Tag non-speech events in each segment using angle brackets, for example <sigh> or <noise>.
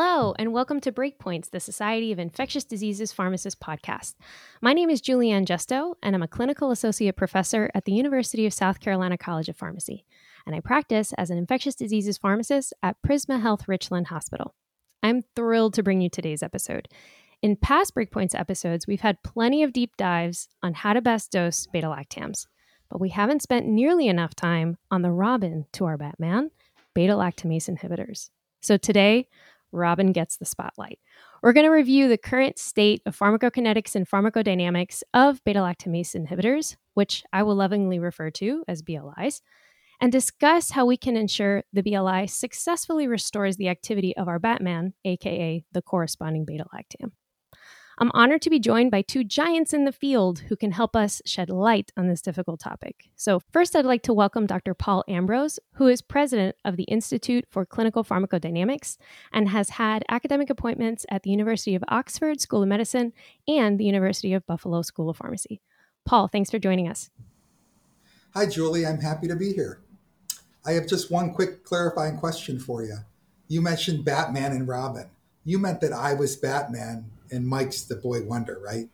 Hello, and welcome to Breakpoints, the Society of Infectious Diseases Pharmacists podcast. My name is Julie Ann Justo, and I'm a clinical associate professor at the University of South Carolina College of Pharmacy, and I practice as an infectious diseases pharmacist at Prisma Health Richland Hospital. I'm thrilled to bring you today's episode. In past Breakpoints episodes, we've had plenty of deep dives on how to best dose beta lactams, but we haven't spent nearly enough time on the Robin to our Batman, beta lactamase inhibitors. So today, Robin gets the spotlight. We're going to review the current state of pharmacokinetics and pharmacodynamics of beta lactamase inhibitors, which I will lovingly refer to as BLIs, and discuss how we can ensure the BLI successfully restores the activity of our Batman, aka the corresponding beta lactam. I'm honored to be joined by two giants in the field who can help us shed light on this difficult topic. So, first, I'd like to welcome Dr. Paul Ambrose, who is president of the Institute for Clinical Pharmacodynamics and has had academic appointments at the University of Oxford School of Medicine and the University of Buffalo School of Pharmacy. Paul, thanks for joining us. Hi, Julie. I'm happy to be here. I have just one quick clarifying question for you. You mentioned Batman and Robin. You meant that I was Batman and Mike's the boy wonder, right?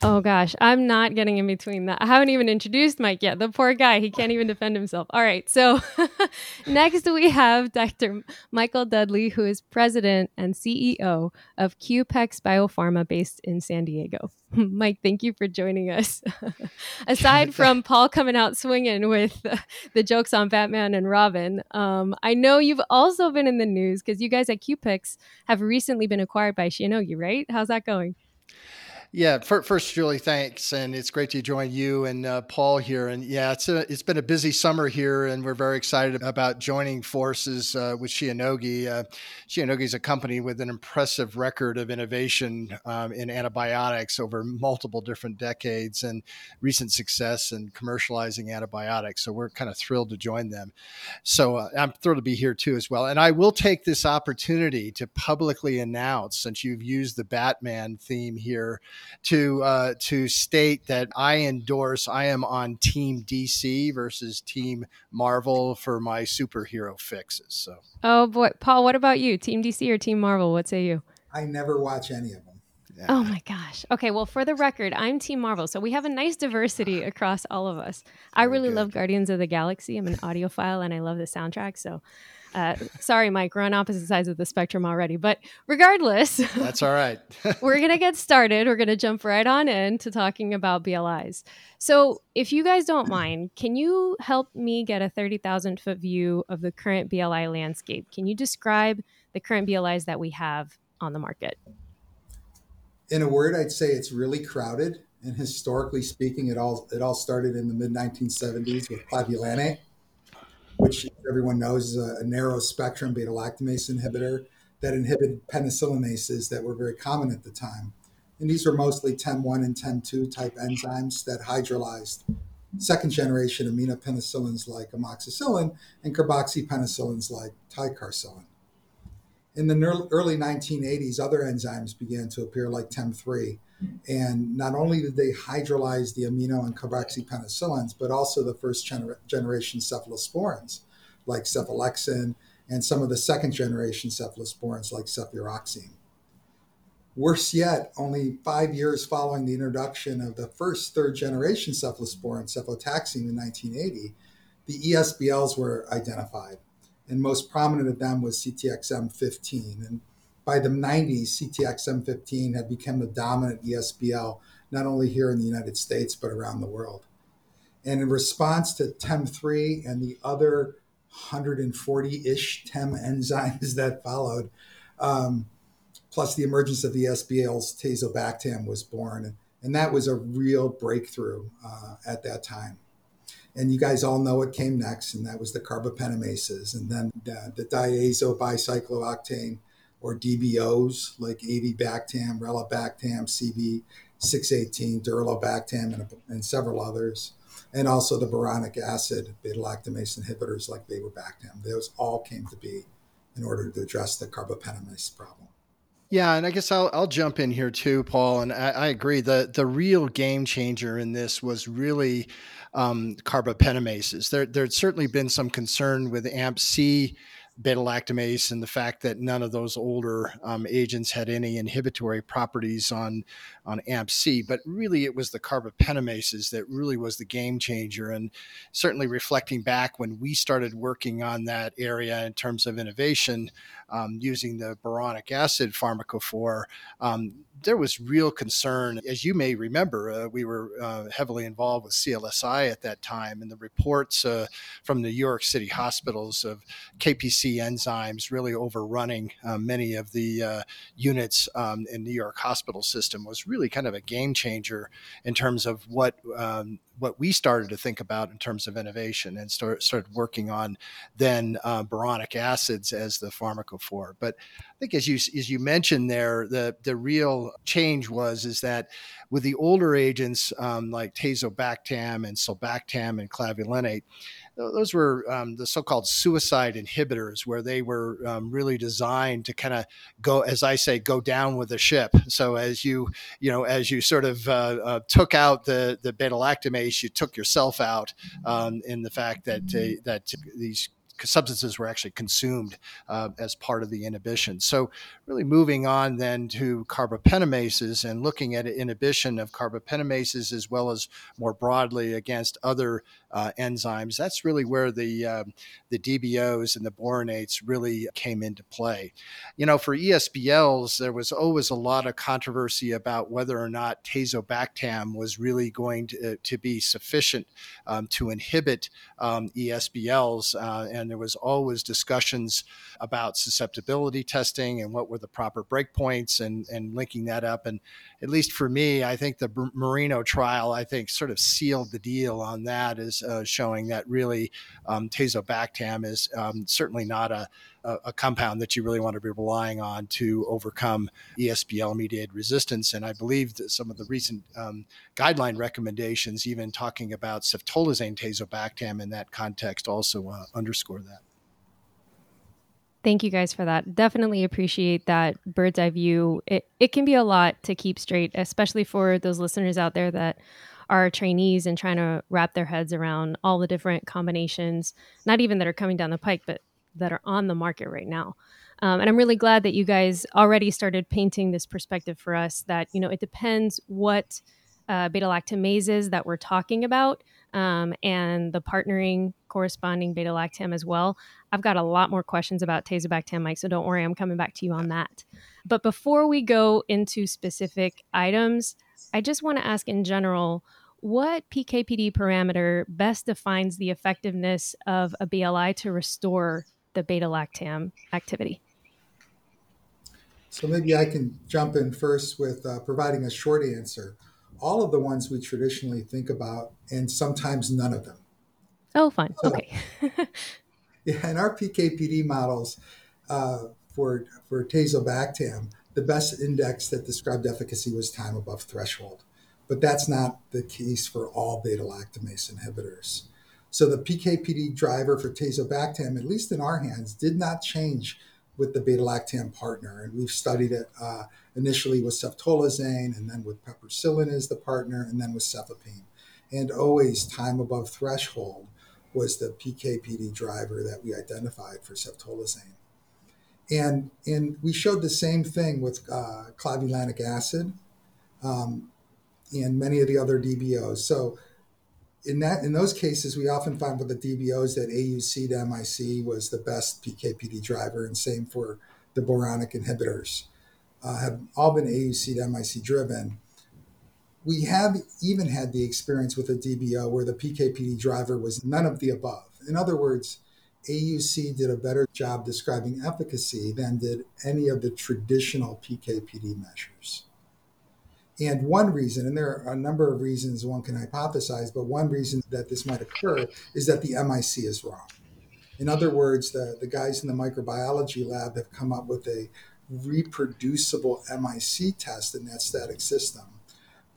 Oh gosh, I'm not getting in between that. I haven't even introduced Mike yet. The poor guy, he can't even defend himself. All right, so <laughs> next we have Dr. Michael Dudley, who is president and CEO of QPEX Biopharma based in San Diego. <laughs> Mike, thank you for joining us. <laughs> Aside from Paul coming out swinging with the jokes on Batman and Robin, um, I know you've also been in the news because you guys at QPEX have recently been acquired by Shionogi, right? How's that going? Yeah, first, Julie, thanks, and it's great to join you and uh, Paul here. And yeah, it's a, it's been a busy summer here, and we're very excited about joining forces uh, with Shionogi. Uh, Shionogi is a company with an impressive record of innovation um, in antibiotics over multiple different decades, and recent success in commercializing antibiotics. So we're kind of thrilled to join them. So uh, I'm thrilled to be here too as well. And I will take this opportunity to publicly announce, since you've used the Batman theme here to uh, to state that I endorse. I am on Team DC versus Team Marvel for my superhero fixes. So. Oh boy, Paul, what about you? Team DC or Team Marvel? What say you? I never watch any of them. Yeah. Oh my gosh. Okay, well, for the record, I'm Team Marvel, so we have a nice diversity <sighs> across all of us. Very I really good. love Guardians of the Galaxy. I'm an audiophile and I love the soundtrack, so uh, sorry, Mike, we're on opposite sides of the spectrum already. But regardless, that's all right. <laughs> we're going to get started. We're going to jump right on in to talking about BLIs. So, if you guys don't mind, can you help me get a 30,000 foot view of the current BLI landscape? Can you describe the current BLIs that we have on the market? In a word, I'd say it's really crowded. And historically speaking, it all it all started in the mid 1970s with clavulanate which everyone knows is a, a narrow spectrum beta lactamase inhibitor that inhibited penicillinases that were very common at the time. And these were mostly TEM1 and TEM2 type enzymes that hydrolyzed second generation aminopenicillins like amoxicillin and carboxypenicillins like ticarcillin. In the early 1980s, other enzymes began to appear like TEM3. And not only did they hydrolyze the amino and carboxypenicillins, but also the first gener- generation cephalosporins like cephalexin and some of the second generation cephalosporins like cefuroxime. Worse yet, only five years following the introduction of the first third generation cephalosporin, cefotaxime, in 1980, the ESBLs were identified and most prominent of them was CTXM15. And by the 90s, CTXM15 had become the dominant ESBL, not only here in the United States, but around the world. And in response to TEM3 and the other 140 ish TEM enzymes <laughs> that followed, um, plus the emergence of the ESBL's tazobactam was born. And that was a real breakthrough uh, at that time and you guys all know what came next, and that was the carbapenemases, and then the, the diazabicyclooctane or DBOs like avibactam, relebactam, CB618, durlobactam, and, and several others, and also the boronic acid beta lactamase inhibitors like vaborbactam. Those all came to be in order to address the carbapenemase problem. Yeah, and I guess I'll I'll jump in here too, Paul. And I, I agree. the The real game changer in this was really um, carbapenemases. There, there'd certainly been some concern with AMP-C beta lactamase and the fact that none of those older um, agents had any inhibitory properties on on AMP-C, but really it was the carbapenemases that really was the game changer. And certainly reflecting back when we started working on that area in terms of innovation, um, using the boronic acid pharmacophore, um, there was real concern. As you may remember, uh, we were uh, heavily involved with CLSI at that time, and the reports uh, from the New York City hospitals of KPC enzymes really overrunning uh, many of the uh, units um, in New York hospital system was really kind of a game changer in terms of what um, what we started to think about in terms of innovation and start, started working on then uh, boronic acids as the pharmacophore. But I think as you as you mentioned there, the the real change was is that with the older agents um, like tazobactam and sulbactam and clavulanate, those were um, the so-called suicide inhibitors, where they were um, really designed to kind of go, as I say, go down with the ship. So as you, you know, as you sort of uh, uh, took out the the beta lactamase, you took yourself out um, in the fact that uh, that these substances were actually consumed uh, as part of the inhibition. So, really moving on then to carbapenemases and looking at inhibition of carbapenemases as well as more broadly against other uh, enzymes. That's really where the uh, the DBOs and the boronates really came into play. You know, for ESBLs, there was always a lot of controversy about whether or not tazobactam was really going to, uh, to be sufficient um, to inhibit um, ESBLs, uh, and there was always discussions about susceptibility testing and what were the proper breakpoints and and linking that up. And at least for me, I think the MERINO trial, I think, sort of sealed the deal on that, is uh, showing that really um, tazobactam is um, certainly not a, a, compound that you really want to be relying on to overcome ESBL mediated resistance. And I believe that some of the recent um, guideline recommendations, even talking about ceftolozane tazobactam in that context, also uh, underscore that. Thank you guys for that. Definitely appreciate that bird's eye view. It, it can be a lot to keep straight, especially for those listeners out there that are trainees and trying to wrap their heads around all the different combinations, not even that are coming down the pike, but that are on the market right now. Um, and I'm really glad that you guys already started painting this perspective for us that, you know, it depends what uh, beta lactamases that we're talking about um, and the partnering corresponding beta lactam as well. I've got a lot more questions about tazobactam, Mike, so don't worry, I'm coming back to you on that. But before we go into specific items, I just want to ask in general what PKPD parameter best defines the effectiveness of a BLI to restore the beta lactam activity? So maybe I can jump in first with uh, providing a short answer all of the ones we traditionally think about, and sometimes none of them. Oh, fine. So, okay. <laughs> yeah, in our PKPD models uh, for for tazobactam, the best index that described efficacy was time above threshold, but that's not the case for all beta lactamase inhibitors. So the PKPD driver for tazobactam, at least in our hands, did not change with the beta lactam partner, and we've studied it. Uh, initially with ceftolozane and then with piperacillin as the partner and then with cefepime. And always time above threshold was the PKPD driver that we identified for ceftolozane. And, and we showed the same thing with uh, clavulanic acid um, and many of the other DBOs. So in that in those cases, we often find with the DBOs that AUC to MIC was the best PKPD driver, and same for the boronic inhibitors uh, have all been AUC to MIC driven. We have even had the experience with a DBO where the PKPD driver was none of the above. In other words, AUC did a better job describing efficacy than did any of the traditional PKPD measures. And one reason, and there are a number of reasons one can hypothesize, but one reason that this might occur is that the MIC is wrong. In other words, the, the guys in the microbiology lab have come up with a reproducible MIC test in that static system,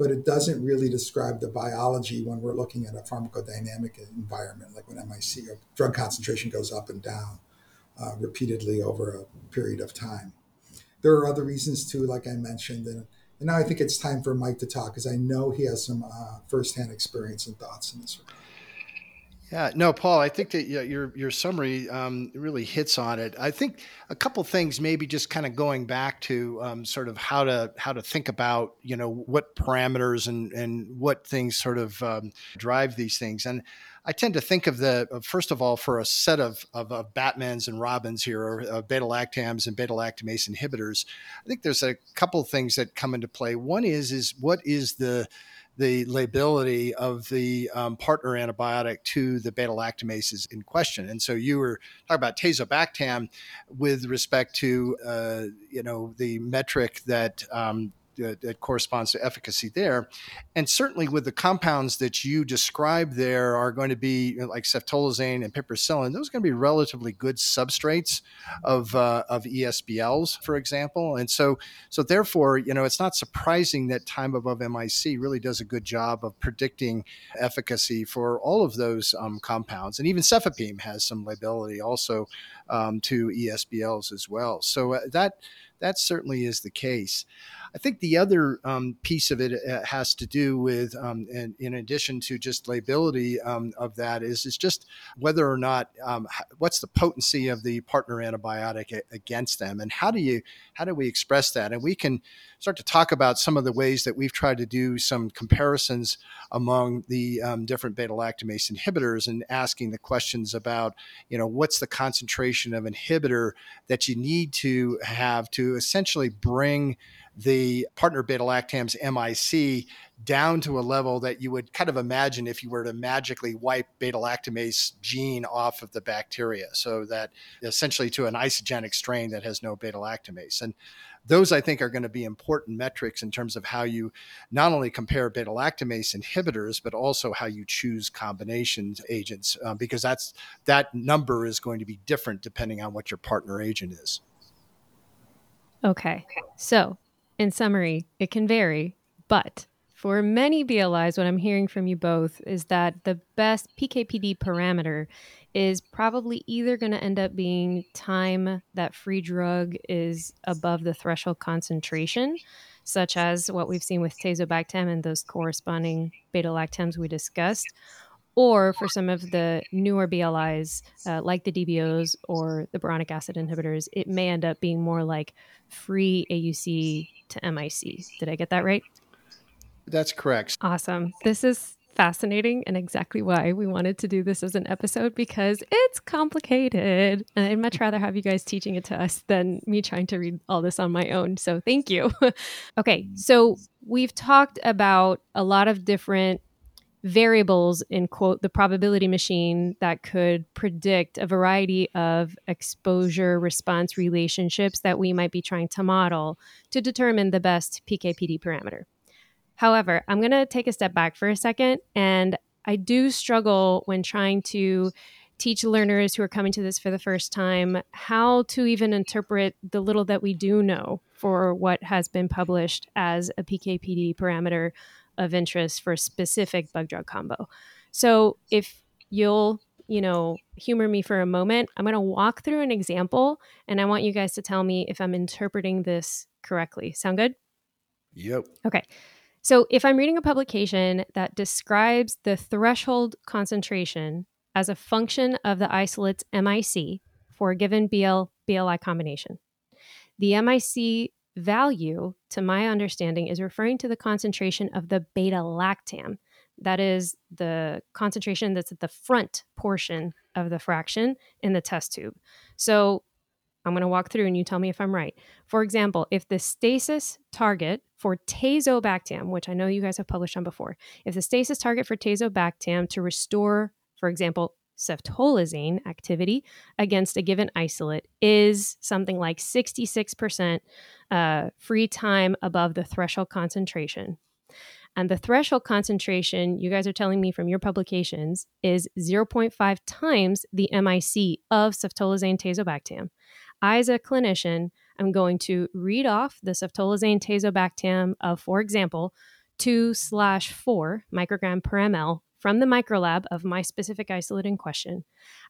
but it doesn't really describe the biology when we're looking at a pharmacodynamic environment, like when MIC or drug concentration goes up and down uh, repeatedly over a period of time. There are other reasons too, like I mentioned, and, and now I think it's time for Mike to talk because I know he has some uh, firsthand experience and thoughts in this regard. Yeah, no, Paul. I think that your your summary um, really hits on it. I think a couple things, maybe just kind of going back to um, sort of how to how to think about you know what parameters and and what things sort of um, drive these things. And I tend to think of the first of all for a set of of, of Batmans and Robins here, or uh, beta lactams and beta lactamase inhibitors. I think there's a couple things that come into play. One is is what is the the lability of the um, partner antibiotic to the beta lactamases in question. And so you were talking about tazobactam with respect to uh, you know the metric that um, that, corresponds to efficacy there. And certainly with the compounds that you described there are going to be you know, like ceftolozane and piperacillin, those are going to be relatively good substrates of, uh, of ESBLs, for example. And so, so therefore, you know, it's not surprising that time above MIC really does a good job of predicting efficacy for all of those um, compounds. And even cefepime has some liability also um, to ESBLs as well. So uh, that, that certainly is the case. I think the other um, piece of it uh, has to do with, um, and in addition to just liability um, of that, is is just whether or not um, what's the potency of the partner antibiotic against them, and how do you how do we express that? And we can start to talk about some of the ways that we've tried to do some comparisons among the um, different beta lactamase inhibitors and asking the questions about, you know, what's the concentration of inhibitor that you need to have to essentially bring the partner beta lactams MIC down to a level that you would kind of imagine if you were to magically wipe beta lactamase gene off of the bacteria. So that essentially to an isogenic strain that has no beta lactamase. And those I think are going to be important metrics in terms of how you not only compare beta lactamase inhibitors, but also how you choose combinations agents, uh, because that's that number is going to be different depending on what your partner agent is. Okay. So in summary, it can vary, but for many BLIs, what I'm hearing from you both is that the best PKPD parameter is probably either going to end up being time that free drug is above the threshold concentration, such as what we've seen with tazobactam and those corresponding beta lactams we discussed, or for some of the newer BLIs, uh, like the DBOs or the boronic acid inhibitors, it may end up being more like free AUC to MIC. Did I get that right? That's correct. Awesome. This is fascinating and exactly why we wanted to do this as an episode because it's complicated. And I'd much rather have you guys teaching it to us than me trying to read all this on my own. So thank you. <laughs> okay. So we've talked about a lot of different variables in quote the probability machine that could predict a variety of exposure response relationships that we might be trying to model to determine the best PKPD parameter. However, I'm going to take a step back for a second and I do struggle when trying to teach learners who are coming to this for the first time how to even interpret the little that we do know for what has been published as a PKPD parameter of interest for a specific bug drug combo. So if you'll, you know, humor me for a moment, I'm going to walk through an example and I want you guys to tell me if I'm interpreting this correctly. Sound good? Yep. Okay. So if I'm reading a publication that describes the threshold concentration as a function of the isolate's MIC for a given BL BLI combination, the MIC value, to my understanding, is referring to the concentration of the beta lactam. That is the concentration that's at the front portion of the fraction in the test tube. So I'm going to walk through and you tell me if I'm right. For example, if the stasis target for tazobactam, which I know you guys have published on before, if the stasis target for tazobactam to restore, for example, ceftolozane activity against a given isolate is something like 66% uh, free time above the threshold concentration. And the threshold concentration, you guys are telling me from your publications, is 0.5 times the MIC of ceftolozane tazobactam. I, as a clinician, am going to read off the ceftolozane tazobactam of, for example, 2 slash 4 microgram per ml from the microlab of my specific isolate in question.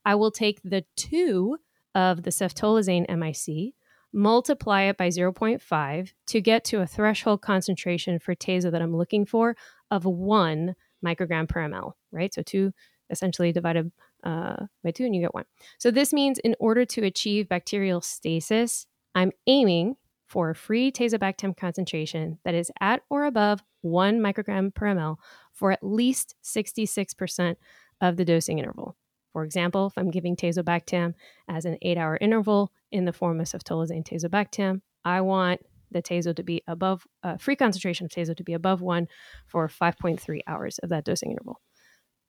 I will take the 2 of the ceftolozane MIC, multiply it by 0.5 to get to a threshold concentration for tazo that I'm looking for of 1 microgram per ml, right? So 2 essentially divided uh, by two, and you get one. So this means in order to achieve bacterial stasis, I'm aiming for a free tazobactam concentration that is at or above one microgram per ml for at least 66% of the dosing interval. For example, if I'm giving tazobactam as an eight hour interval in the form of ceftolozane tazobactam, I want the tazo to be above, uh, free concentration of tazo to be above one for 5.3 hours of that dosing interval.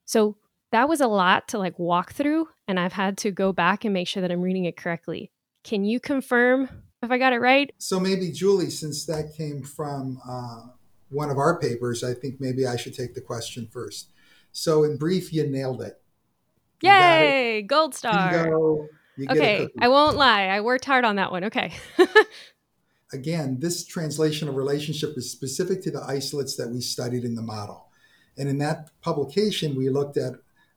So that was a lot to like walk through, and I've had to go back and make sure that I'm reading it correctly. Can you confirm if I got it right? So maybe, Julie, since that came from uh, one of our papers, I think maybe I should take the question first. So, in brief, you nailed it. You Yay! It. Gold star. okay, I won't lie. I worked hard on that one. Okay. <laughs> Again, this translation of relationship is specific to the isolates that we studied in the model. And in that publication, we looked at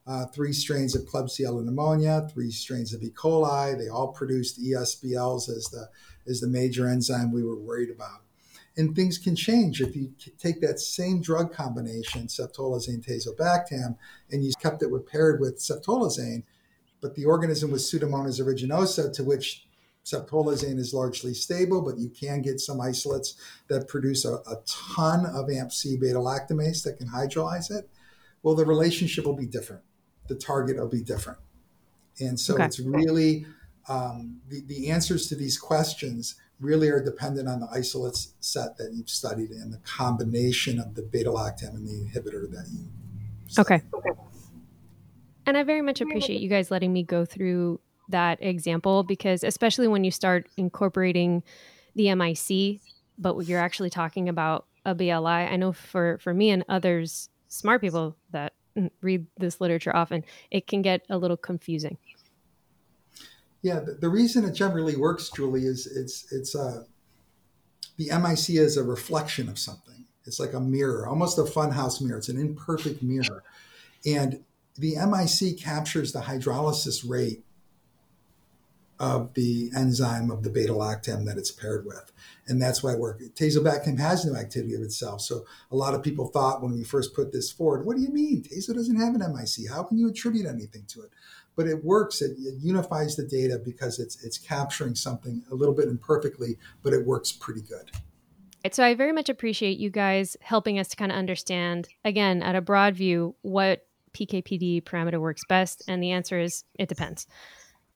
uh, three strains of Klebsiella pneumonia, three strains of E. coli. They all produced ESBLs as the, as the major enzyme we were worried about. And things can change if you take that same drug combination, ceftolozane, tazobactam, and you kept it paired with ceftolozane, but the organism was Pseudomonas aeruginosa, to which ceftolozane is largely stable, but you can get some isolates that produce a, a ton of AMP-C beta-lactamase that can hydrolyze it. Well, the relationship will be different. The target will be different. And so okay. it's really um, the, the answers to these questions really are dependent on the isolates set that you've studied and the combination of the beta lactam and the inhibitor that you studied. okay and i very much appreciate you guys letting me go through that example because especially when you start incorporating the mic but you're actually talking about a bli i know for for me and others smart people that read this literature often it can get a little confusing yeah, the, the, reason it generally works, Julie, is it's it's uh, the MIC is a reflection of something. It's like a mirror, almost a funhouse mirror. It's an imperfect mirror, and the MIC captures the hydrolysis rate of the enzyme of the beta lactam that it's paired with. And that's why it works. Tazobactam has no activity of itself. So a lot of people thought when we first put this forward, what do you mean? Tazo doesn't have an MIC. How can you attribute anything to it? but it works. It, it, unifies the data because it's it's capturing something a little bit imperfectly, but it works pretty good. So I very much appreciate you guys helping us to kind of understand again at a broad view what PKPD parameter works best, and the answer is it depends.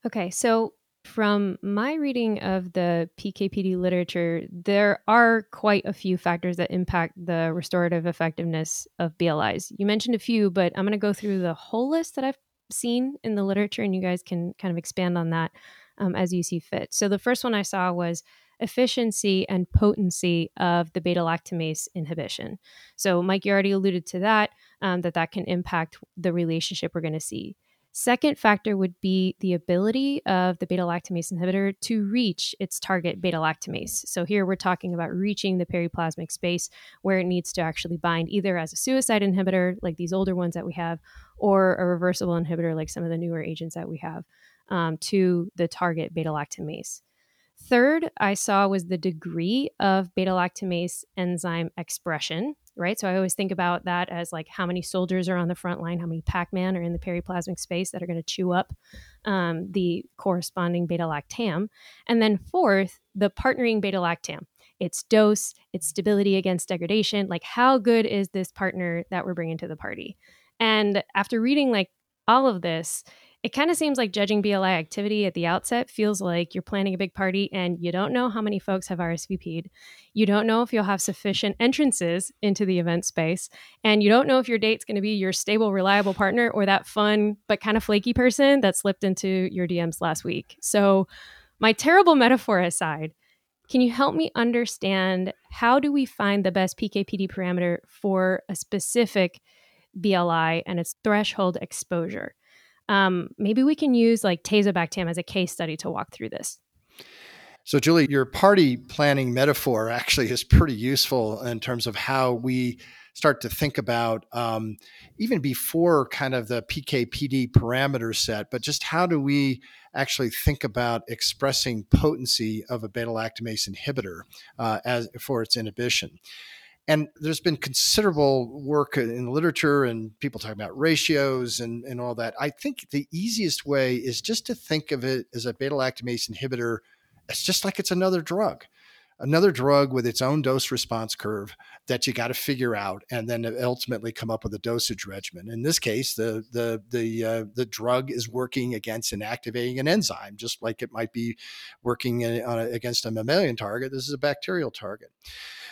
Okay, so from my reading of the PKPD literature, there are quite a few factors that impact the restorative effectiveness of BLIs. You mentioned a few, but I'm going to go through the whole list that I've seen in the literature, and you guys can kind of expand on that um, as you see fit. So the first one I saw was efficiency and potency of the beta lactamase inhibition. So Mike, you already alluded to that, um, that that can impact the relationship we're going to see. Second factor would be the ability of the beta lactamase inhibitor to reach its target beta lactamase. So here we're talking about reaching the periplasmic space where it needs to actually bind either as a suicide inhibitor, like these older ones that we have, or a reversible inhibitor, like some of the newer agents that we have, um, to the target beta lactamase. Third, I saw was the degree of beta lactamase enzyme expression, right? So I always think about that as like how many soldiers are on the front line, how many Pac Man are in the periplasmic space that are going to chew up um, the corresponding beta lactam. And then fourth, the partnering beta lactam, its dose, its stability against degradation. Like, how good is this partner that we're bringing to the party? And after reading like all of this, it kind of seems like judging BLI activity at the outset feels like you're planning a big party and you don't know how many folks have RSVP'd. You don't know if you'll have sufficient entrances into the event space. And you don't know if your date's going to be your stable, reliable partner or that fun but kind of flaky person that slipped into your DMs last week. So, my terrible metaphor aside, can you help me understand how do we find the best PKPD parameter for a specific BLI and its threshold exposure? Um, maybe we can use like tazobactam as a case study to walk through this. So, Julie, your party planning metaphor actually is pretty useful in terms of how we start to think about um, even before kind of the PKPD parameter set, but just how do we actually think about expressing potency of a beta lactamase inhibitor uh, as for its inhibition. And there's been considerable work in the literature and people talking about ratios and, and all that. I think the easiest way is just to think of it as a beta lactamase inhibitor. It's just like it's another drug another drug with its own dose response curve that you got to figure out and then ultimately come up with a dosage regimen. In this case, the the the uh, the drug is working against inactivating an enzyme, just like it might be working in, a, against a mammalian target. This is a bacterial target.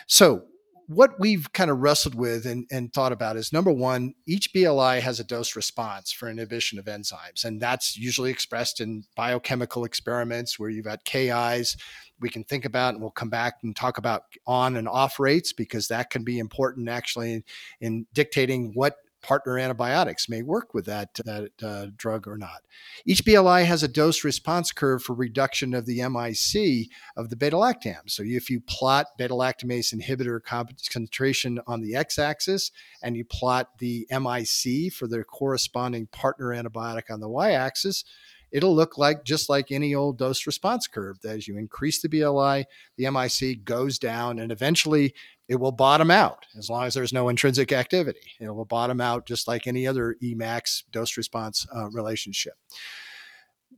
So what we've kind of wrestled with and, and, thought about is number one, each BLI has a dose response for inhibition of enzymes. And that's usually expressed in biochemical experiments where you've got KIs we can think about, and we'll come back and talk about on and off rates because that can be important actually in, in dictating what partner antibiotics may work with that, that uh, drug or not. Each BLI has a dose response curve for reduction of the MIC of the beta lactam. So if you plot beta lactamase inhibitor concentration on the x axis and you plot the MIC for the corresponding partner antibiotic on the y axis, it'll look like just like any old dose response curve. That as you increase the BLI, the MIC goes down, and eventually it will bottom out as long as there's no intrinsic activity. It will bottom out just like any other Emax dose response uh, relationship.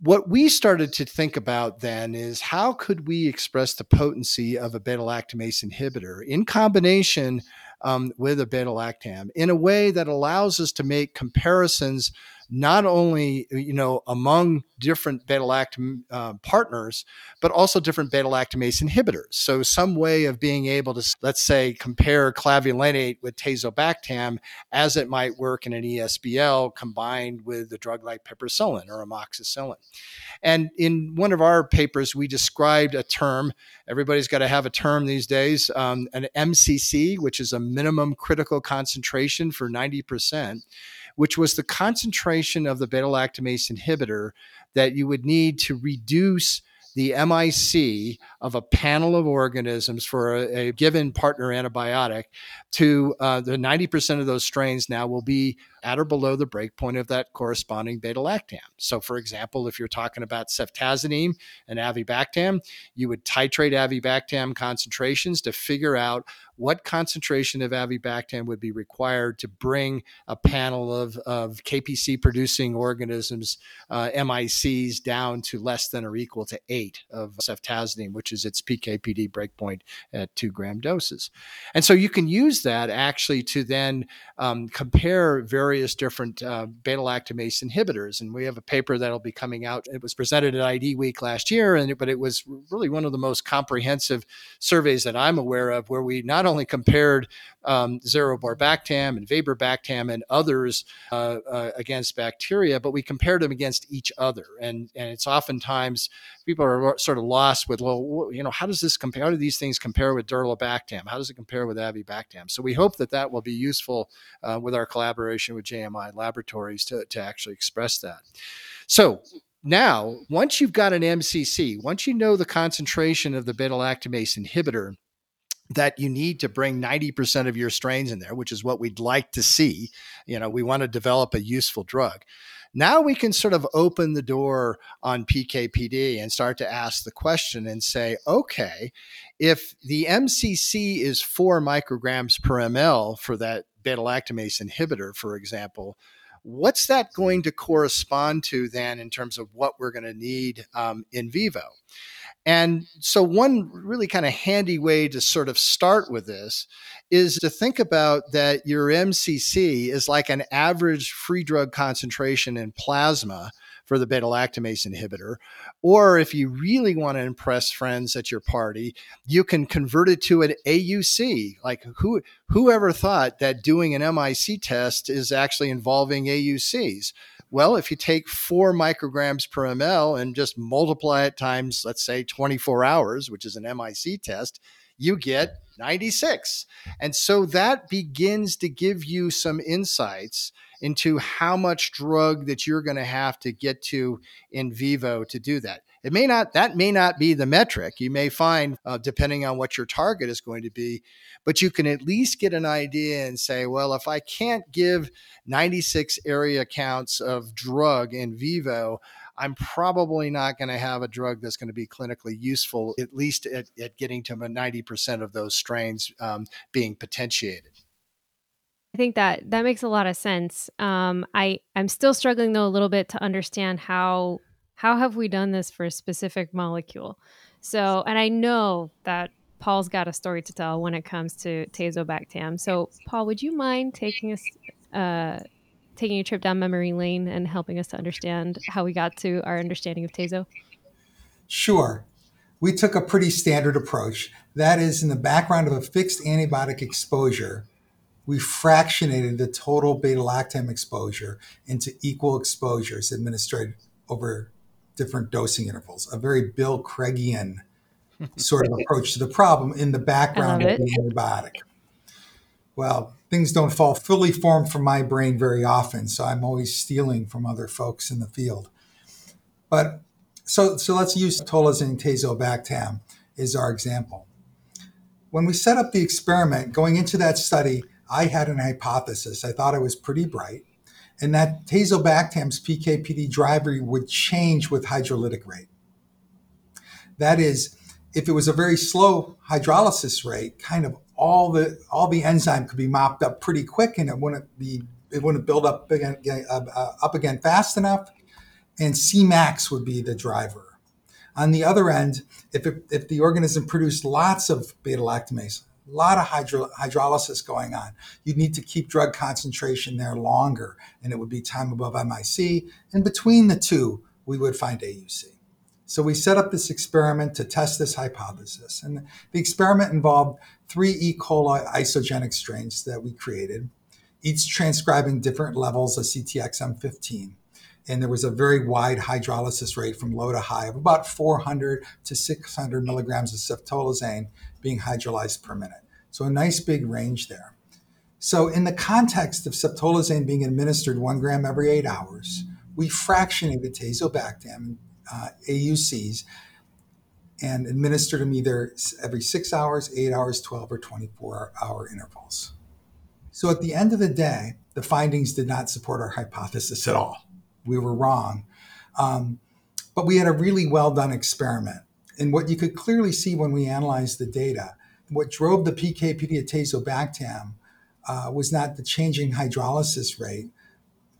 What we started to think about then is how could we express the potency of a beta lactamase inhibitor in combination um, with a beta lactam in a way that allows us to make comparisons not only you know among different beta lactam uh, partners, but also different beta lactamase inhibitors. So some way of being able to let's say compare clavulanate with tazobactam as it might work in an ESBL combined with a drug like piperacillin or amoxicillin. And in one of our papers, we described a term. Everybody's got to have a term these days, um, an MCC, which is a minimum critical concentration for 90% which was the concentration of the beta lactamase inhibitor that you would need to reduce the MIC of a panel of organisms for a, a given partner antibiotic to uh, the 90% of those strains now will be at or below the breakpoint of that corresponding beta lactam. So, for example, if you're talking about ceftazidime and avibactam, you would titrate avibactam concentrations to figure out what concentration of avibactam would be required to bring a panel of, of KPC producing organisms, uh, MICs, down to less than or equal to eight of ceftazidime, which is its PKPD breakpoint at two gram doses. And so you can use that actually to then um, compare various different uh, beta lactamase inhibitors. And we have a paper that'll be coming out. It was presented at ID Week last year, and but it was really one of the most comprehensive surveys that I'm aware of, where we not only compared um, and Bactam and others uh, uh, against bacteria, but we compared them against each other. And and it's oftentimes people are sort of lost with, well, you know, how does this compare? How do these things compare with Durlobactam? How does it compare with Avibactam? So we hope that that will be useful uh, with our collaboration with JMI Laboratories to, to actually express that. So now, once you've got an MCC, once you know the concentration of the beta lactamase inhibitor, that you need to bring 90% of your strains in there, which is what we'd like to see. You know, we want to develop a useful drug. Now we can sort of open the door on PKPD and start to ask the question and say, okay, if the MCC is four micrograms per ml for that beta lactamase inhibitor, for example, what's that going to correspond to then in terms of what we're going to need um, in vivo? And so, one really kind of handy way to sort of start with this is to think about that your MCC is like an average free drug concentration in plasma for the beta lactamase inhibitor. Or if you really want to impress friends at your party, you can convert it to an AUC. Like who whoever thought that doing an MIC test is actually involving AUCs? Well, if you take four micrograms per ml and just multiply it times, let's say 24 hours, which is an MIC test, you get 96. And so that begins to give you some insights into how much drug that you're going to have to get to in vivo to do that. It may not, that may not be the metric. You may find, uh, depending on what your target is going to be, but you can at least get an idea and say, well, if I can't give 96 area counts of drug in vivo, I'm probably not going to have a drug that's going to be clinically useful, at least at, at getting to 90% of those strains um, being potentiated. I think that that makes a lot of sense. Um, I I'm still struggling though a little bit to understand how how have we done this for a specific molecule. So, and I know that Paul's got a story to tell when it comes to tazobactam. So, Paul, would you mind taking us uh, taking a trip down memory lane and helping us to understand how we got to our understanding of tazo? Sure. We took a pretty standard approach. That is, in the background of a fixed antibiotic exposure, we fractionated the total beta lactam exposure into equal exposures administered over different dosing intervals, a very Bill Craigian sort of approach to the problem in the background of the antibiotic. Well, things don't fall fully formed from my brain very often, so I'm always stealing from other folks in the field. But so, so let's use tolazine tazobactam as our example. When we set up the experiment, going into that study, I had an hypothesis. I thought I was pretty bright, and that tazobactam's PK/PD driver would change with hydrolytic rate. That is, if it was a very slow hydrolysis rate, kind of all the all the enzyme could be mopped up pretty quick, and it wouldn't be it wouldn't build up again uh, up again fast enough, and Cmax would be the driver. On the other end, if it, if the organism produced lots of beta lactamase, a lot of hydro, hydrolysis going on. You'd need to keep drug concentration there longer, and it would be time above MIC. And between the two, we would find AUC. So we set up this experiment to test this hypothesis. And the experiment involved three E. coli isogenic strains that we created, each transcribing different levels of CTXM15 and there was a very wide hydrolysis rate from low to high of about 400 to 600 milligrams of ceftolozane being hydrolyzed per minute. So a nice big range there. So in the context of ceftolozane being administered one gram every eight hours, we fractionated the tazobactam uh, AUCs and administered them either every six hours, eight hours, 12, or 24 hour intervals. So at the end of the day, the findings did not support our hypothesis at all we were wrong. Um, but we had a really well done experiment. And what you could clearly see when we analyzed the data, what drove the PK/PD of tazobactam uh, was not the changing hydrolysis rate,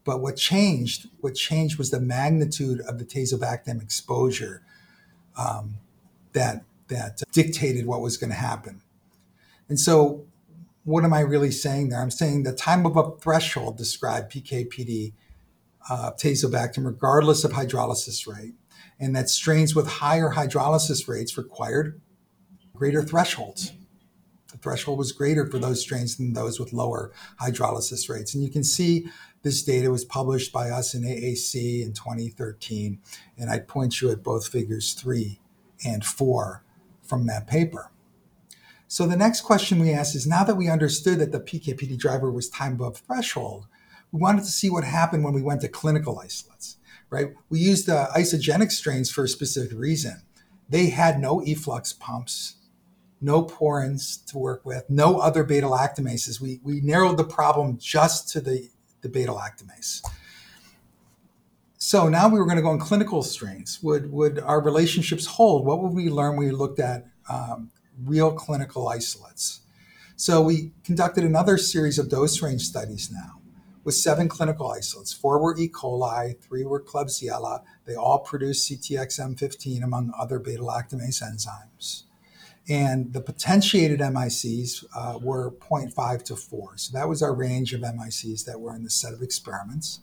but what changed, what changed was the magnitude of the tazobactam exposure um, that that dictated what was going to happen. And so, what am I really saying there? I'm saying the time above threshold described PKPD uh, tazobactam, regardless of hydrolysis rate, and that strains with higher hydrolysis rates required greater thresholds. The threshold was greater for those strains than those with lower hydrolysis rates. And you can see this data was published by us in AAC in 2013, and I'd point you at both figures three and four from that paper. So the next question we asked is now that we understood that the PKPD driver was time above threshold, we wanted to see what happened when we went to clinical isolates, right? We used the isogenic strains for a specific reason. They had no efflux pumps, no porins to work with, no other beta lactamases. We, we narrowed the problem just to the, the beta lactamase. So now we were going to go in clinical strains. Would, would our relationships hold? What would we learn when we looked at um, real clinical isolates? So we conducted another series of dose range studies now with seven clinical isolates. Four were E. coli, three were Klebsiella. They all produce CTXM15 among other beta lactamase enzymes. And the potentiated MICs uh, were 0.5 to 4. So that was our range of MICs that were in the set of experiments.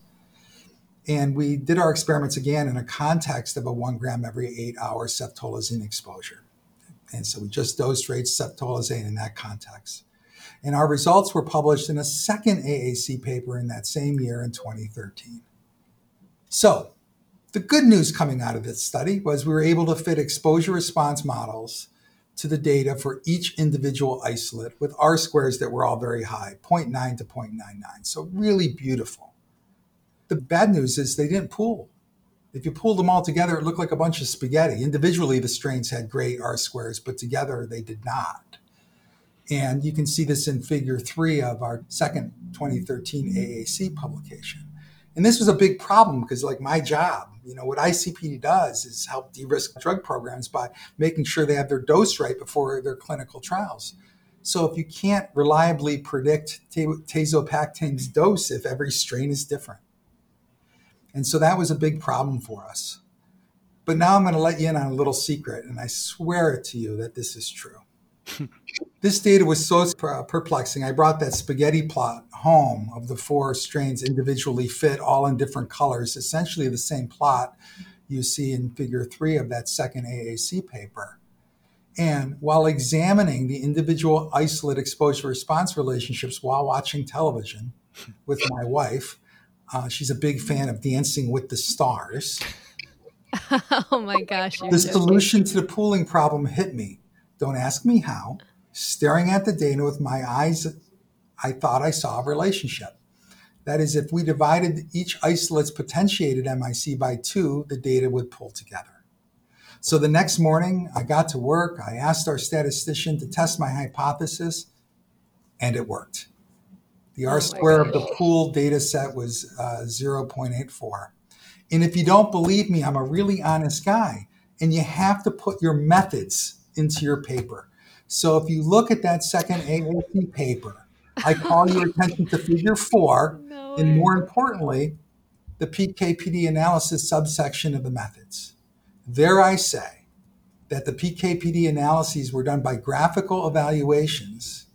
And we did our experiments again in a context of a one gram every eight hour ceftolozane exposure. And so we just dose rate ceftolozane in that context. And our results were published in a second AAC paper in that same year in 2013. So, the good news coming out of this study was we were able to fit exposure response models to the data for each individual isolate with R squares that were all very high, 0.9 to 0.99. So, really beautiful. The bad news is they didn't pool. If you pulled them all together, it looked like a bunch of spaghetti. Individually, the strains had great R squares, but together they did not. And you can see this in figure three of our second 2013 AAC publication. And this was a big problem because, like, my job, you know, what ICPD does is help de risk drug programs by making sure they have their dose right before their clinical trials. So, if you can't reliably predict tazobactam's dose if every strain is different. And so that was a big problem for us. But now I'm going to let you in on a little secret, and I swear it to you that this is true. This data was so perplexing. I brought that spaghetti plot home of the four strains individually fit, all in different colors, essentially the same plot you see in figure three of that second AAC paper. And while examining the individual isolate exposure response relationships while watching television with my wife, uh, she's a big fan of Dancing with the Stars. <laughs> oh my gosh. The solution to the pooling problem hit me. Don't ask me how. Staring at the data with my eyes, I thought I saw a relationship. That is, if we divided each isolate's potentiated MIC by two, the data would pull together. So the next morning, I got to work. I asked our statistician to test my hypothesis, and it worked. The R oh square of the pool data set was uh, 0.84. And if you don't believe me, I'm a really honest guy. And you have to put your methods into your paper. So if you look at that second AAC paper, I call your attention to figure four, <laughs> no and more importantly, the PKPD analysis subsection of the methods. There I say that the PKPD analyses were done by graphical evaluations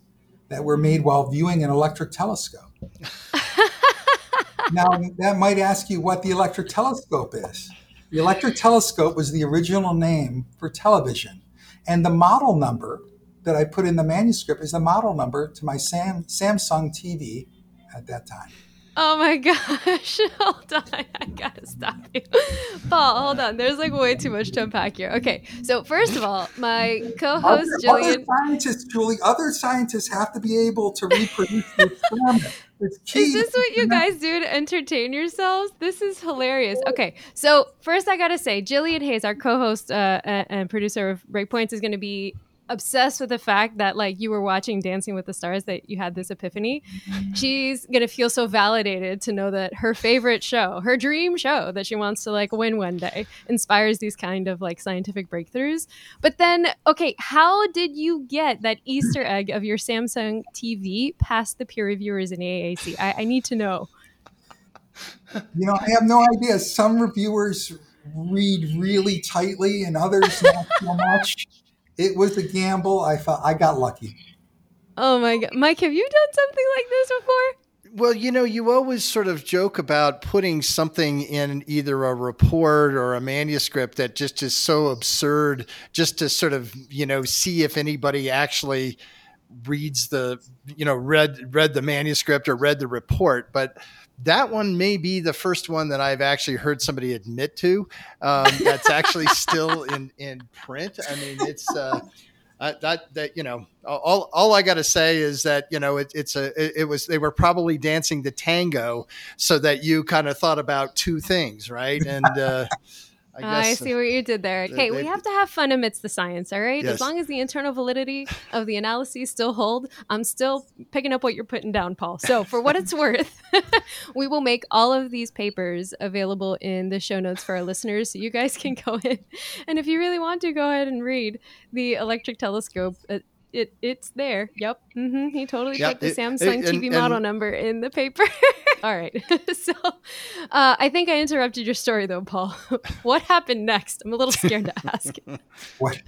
that were made while viewing an electric telescope. <laughs> now, that might ask you what the electric telescope is. The electric telescope was the original name for television. And the model number that I put in the manuscript is the model number to my Sam, Samsung TV at that time. Oh my <laughs> gosh. Hold on. I gotta stop you. Paul, hold on. There's like way too much to unpack here. Okay. So, first of all, my co host, Jillian. Other scientists, Julie, other scientists have to be able to reproduce the experiment. Is this what you guys do to entertain yourselves? This is hilarious. Okay, so first I gotta say, Jillian Hayes, our co-host uh, and producer of Breakpoints, is going to be obsessed with the fact that like you were watching Dancing with the Stars that you had this epiphany. Mm-hmm. She's gonna feel so validated to know that her favorite show, her dream show that she wants to like win one day, inspires these kind of like scientific breakthroughs. But then, okay, how did you get that Easter <laughs> egg of your Samsung TV past the peer reviewers in AAC? I, I need to know. You know, I have no idea. Some reviewers read really tightly and others not so much it was a gamble. I felt I got lucky. Oh my god, Mike, have you done something like this before? Well, you know, you always sort of joke about putting something in either a report or a manuscript that just is so absurd, just to sort of you know see if anybody actually reads the you know read read the manuscript or read the report, but that one may be the first one that I've actually heard somebody admit to. Um, that's actually <laughs> still in in print. I mean, it's uh, that that you know all all I got to say is that you know it, it's a it, it, was they were probably dancing the tango so that you kind of thought about two things, right? And uh, I, oh, I see what you did there. Okay, we have to have fun amidst the science, all right? Yes. As long as the internal validity of the analyses still hold, I'm still picking up what you're putting down, Paul. So, for what it's worth, <laughs> we will make all of these papers available in the show notes for our listeners so you guys can go in. And if you really want to, go ahead and read the electric telescope. Uh, It it's there. Yep. Mm-hmm. He totally yep. put the it, Samsung it, and, TV model and, number in the paper. <laughs> All right. <laughs> so uh, I think I interrupted your story though, Paul. <laughs> what happened next? I'm a little scared to ask. what?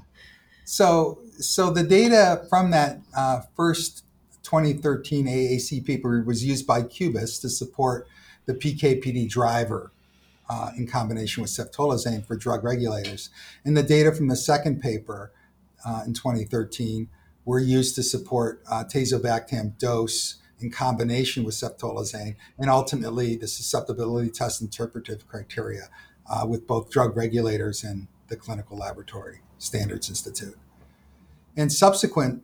So so the data from that uh, first 2013 AAC paper was used by Cubist to support the PKPD driver uh, in combination with ceftolozane for drug regulators. And the data from the second paper uh, in 2013 were used to support uh, tazobactam dose in combination with ceftolozane, and ultimately the susceptibility test interpretive criteria uh, with both drug regulators and the Clinical Laboratory Standards Institute. And subsequent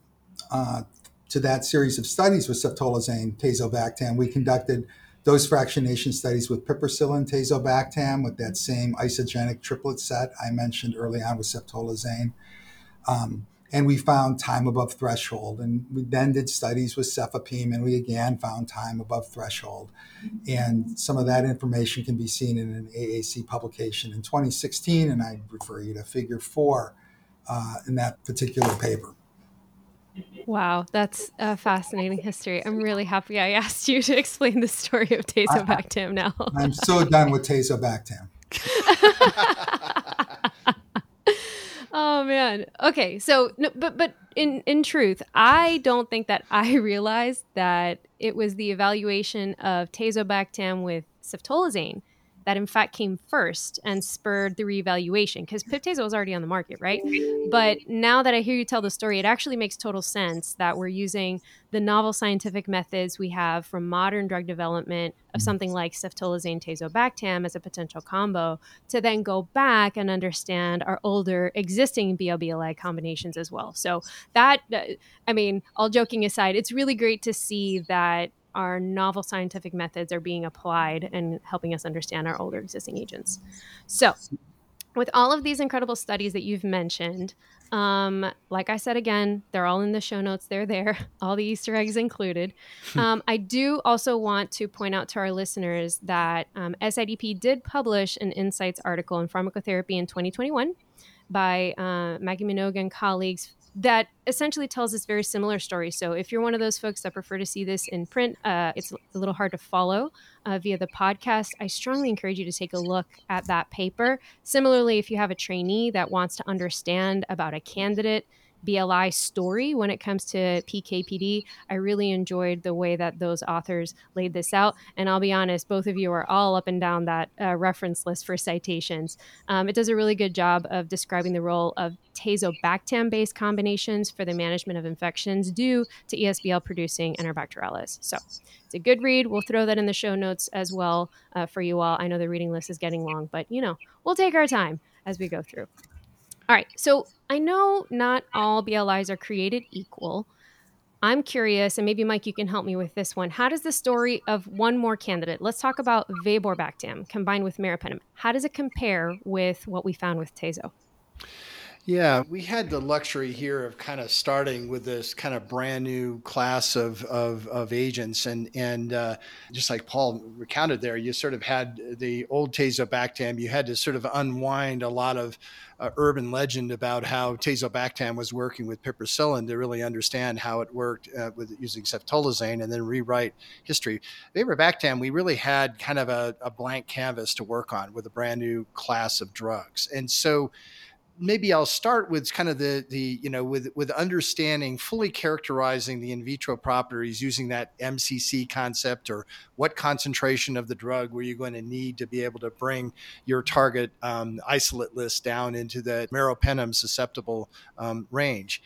uh, to that series of studies with ceftolozane, tazobactam, we conducted dose fractionation studies with piperacillin, tazobactam, with that same isogenic triplet set I mentioned early on with ceftolozane. Um, and we found time above threshold. And we then did studies with cefepime, and we again found time above threshold. And some of that information can be seen in an AAC publication in 2016, and I refer you to Figure Four uh, in that particular paper. Wow, that's a fascinating history. I'm really happy I asked you to explain the story of tazobactam now. I'm so done with tazobactam. <laughs> oh man. Okay, so no, but but in in truth, I don't think that I <laughs> realized that it was the evaluation of tazobactam with ceftolozane that in fact came first and spurred the reevaluation because Piptazo was already on the market, right? But now that I hear you tell the story, it actually makes total sense that we're using the novel scientific methods we have from modern drug development of mm. something like ceftolozane tazobactam as a potential combo to then go back and understand our older existing BLBLI combinations as well. So that, uh, I mean, all joking aside, it's really great to see that our novel scientific methods are being applied and helping us understand our older existing agents. So, with all of these incredible studies that you've mentioned, um, like I said again, they're all in the show notes. They're there, <laughs> all the Easter eggs included. <laughs> Um, I do also want to point out to our listeners that um, SIDP did publish an Insights article in pharmacotherapy in 2021 by uh, Maggie Minogue and colleagues that essentially tells this very similar story. So if you're one of those folks that prefer to see this in print, uh, it's a little hard to follow uh, via the podcast. I strongly encourage you to take a look at that paper. Similarly, if you have a trainee that wants to understand about a candidate BLI story when it comes to PKPD. I really enjoyed the way that those authors laid this out. And I'll be honest, both of you are all up and down that uh, reference list for citations. Um, it does a really good job of describing the role of tazobactam based combinations for the management of infections due to ESBL producing Enterobacterales. So it's a good read. We'll throw that in the show notes as well uh, for you all. I know the reading list is getting long, but you know, we'll take our time as we go through. All right. So I know not all BLIs are created equal. I'm curious, and maybe Mike, you can help me with this one. How does the story of one more candidate, let's talk about Vaborbactam combined with meropenem, how does it compare with what we found with Tazo? Yeah, we had the luxury here of kind of starting with this kind of brand new class of, of, of agents. And, and uh, just like Paul recounted there, you sort of had the old tazobactam, you had to sort of unwind a lot of uh, urban legend about how tazobactam was working with piperacillin to really understand how it worked uh, with using ceftolozane and then rewrite history. Vaborbactam, we really had kind of a, a blank canvas to work on with a brand new class of drugs. And so maybe I'll start with kind of the the you know with with understanding fully characterizing the in vitro properties using that MCC concept or what concentration of the drug were you going to need to be able to bring your target um, isolate list down into the meropenem susceptible um, range.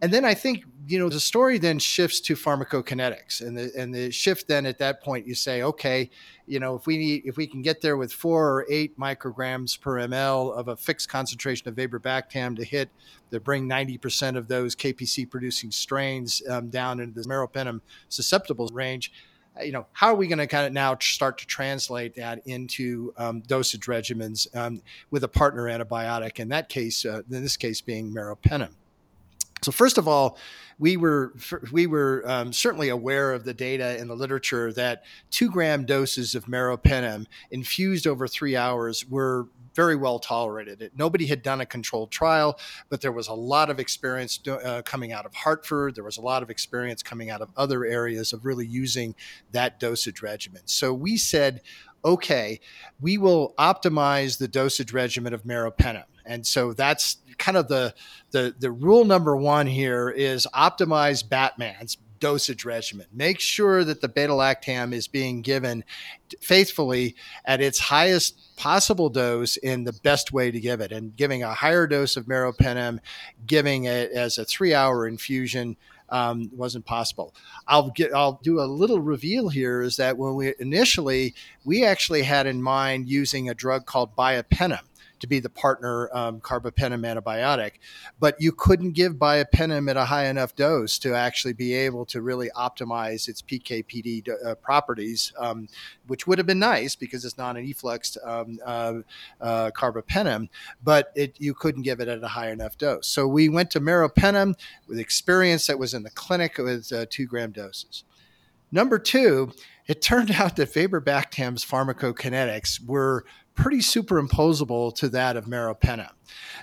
And then I think you know the story then shifts to pharmacokinetics, and the and the shift then at that point you say, okay, you know if we need if we can get there with four or eight micrograms per ml of a fixed concentration of vaborbactam to hit to bring 90% of those KPC producing strains um, down into the meropenem susceptible range. Uh, you know, how are we going to kind of now start to translate that into um, dosage regimens um, with a partner antibiotic? In that case, uh, in this case, being meropenem. So first of all, we were we were um, certainly aware of the data in the literature that two gram doses of meropenem infused over three hours were very well tolerated. Nobody had done a controlled trial, but there was a lot of experience uh, coming out of Hartford. There was a lot of experience coming out of other areas of really using that dosage regimen. So we said, okay, we will optimize the dosage regimen of meropenem. And so that's kind of the the the rule number one here is optimize Batman's dosage regimen. Make sure that the beta lactam is being given faithfully at its highest possible dose in the best way to give it. And giving a higher dose of meropenem, giving it as a three hour infusion. Um, wasn't possible. I'll get. I'll do a little reveal here. Is that when we initially we actually had in mind using a drug called biapenem to be the partner um, carbapenem antibiotic. But you couldn't give biapenem at a high enough dose to actually be able to really optimize its PK/PD uh, properties, um, which would have been nice because it's not an effluxed um, uh, uh, carbapenem, but it, you couldn't give it at a high enough dose. So we went to meropenem with experience that was in the clinic with uh, two gram doses. Number two, it turned <laughs> out that vaborbactam's pharmacokinetics were pretty superimposable to that of meropenem.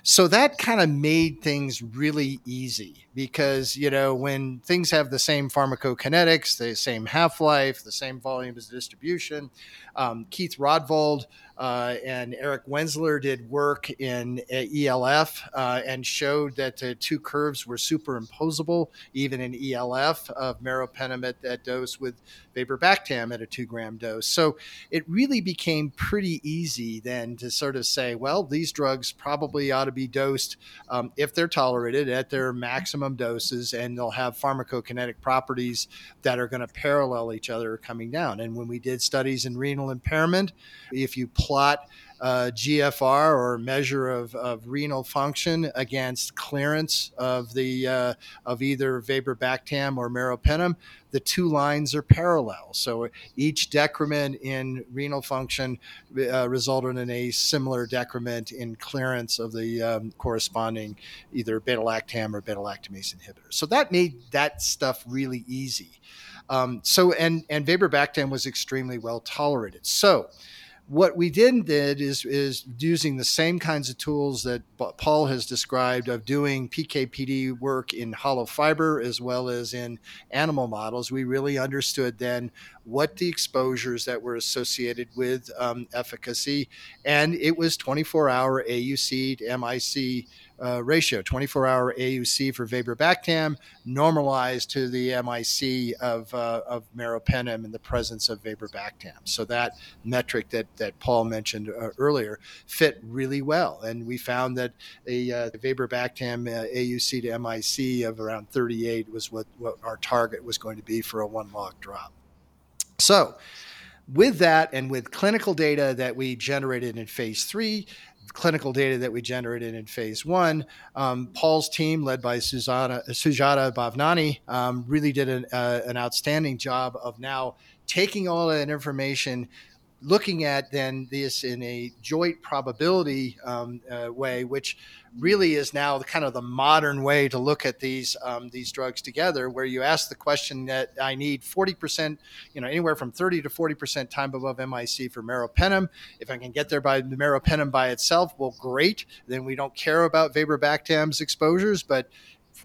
So that kind of made things really easy because, you know, when things have the same pharmacokinetics, the same half life, the same volume of distribution, um, Keith Rodvold uh, and Eric Wenzler did work in uh, ELF uh, and showed that the two curves were superimposable, even in ELF of meropenem at that dose with vaborbactam at a two gram dose. So it really became pretty easy then to sort of say, well, these drugs probably ought to be dosed um, if they're tolerated at their maximum doses, and they'll have pharmacokinetic properties that are going to parallel each other coming down. And when we did studies in renal impairment, if you plot uh, GFR or measure of, of, renal function against clearance of the uh, of either vaborbactam or meropenem, the two lines are parallel. So each decrement in renal function uh, resulted in a similar decrement in clearance of the um, corresponding either beta-lactam or beta-lactamase inhibitor. So that made that stuff really easy. Um, so and and vaborbactam was extremely well tolerated. So what we did did is is using the same kinds of tools that Paul has described of doing PKPD work in hollow fiber as well as in animal models. We really understood then what the exposures that were associated with um, efficacy, and it was 24 hour AUC to MIC uh, ratio 24 hour AUC for vaborbactam normalized to the MIC of, uh, of meropenem in the presence of vaborbactam. So that metric that, that Paul mentioned uh, earlier fit really well. And we found that a uh, vaborbactam uh, AUC to MIC of around 38 was what, what our target was going to be for a one log drop. So, with that and with clinical data that we generated in phase three, clinical data that we generated in phase one. Um, Paul's team, led by Sujata, Sujata Bhavnani, um, really did an, uh, an outstanding job of now taking all that information, looking at then this in a joint probability um, uh, way, which really is now kind of the modern way to look at these um, these drugs together, where you ask the question that I need 40%, you know, anywhere from 30 to 40% time above MIC for meropenem. If I can get there by the meropenem by itself, well, great. Then we don't care about vaborbactam's exposures, but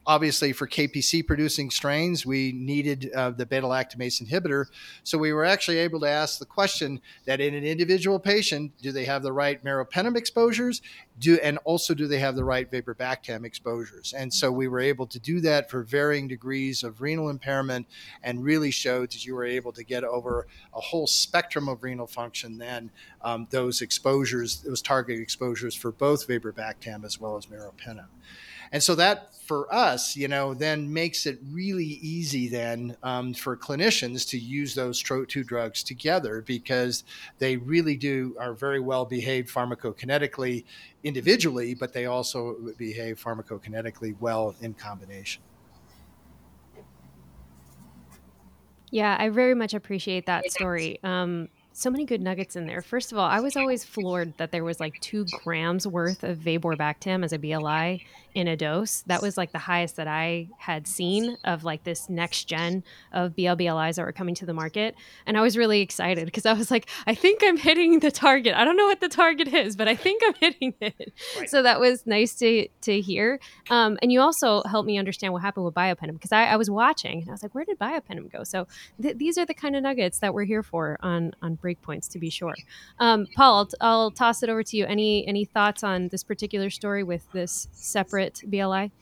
obviously for KPC producing strains, we needed uh, the beta lactamase inhibitor. So we were actually able to ask the question that in an individual patient, do they have the right meropenem exposures? Do and also do they have the right vaborbactam exposures? And so we were able to do that for varying degrees of renal impairment, and really showed that you were able to get over a whole spectrum of renal function. Then um, those exposures, those target exposures for both vaborbactam as well as meropenem. And so that for us, you know, then makes it really easy then um, for clinicians to use those two drugs together because they really do are very well behaved pharmacokinetically individually, but they also behave pharmacokinetically well in combination. Yeah, I very much appreciate that story. Um, so many good nuggets in there. First of all, I was always floored that there was like two grams worth of vaborbactam as a BLI in a dose. That was like the highest that I had seen of like this next gen of BLBLIs that were coming to the market. And I was really excited because I was like, I think I'm hitting the target. I don't know what the target is, but I think I'm <laughs> hitting it. Right. So that was nice to to hear. Um, and you also helped me understand what happened with biapenem because I, I, was watching and I was like, where did biapenem go? So th- these are the kind of nuggets that we're here for on on breakpoints to be sure. Um, Paul, I'll, I'll toss it over to you. Any any thoughts on this particular story with this separate separate BLI?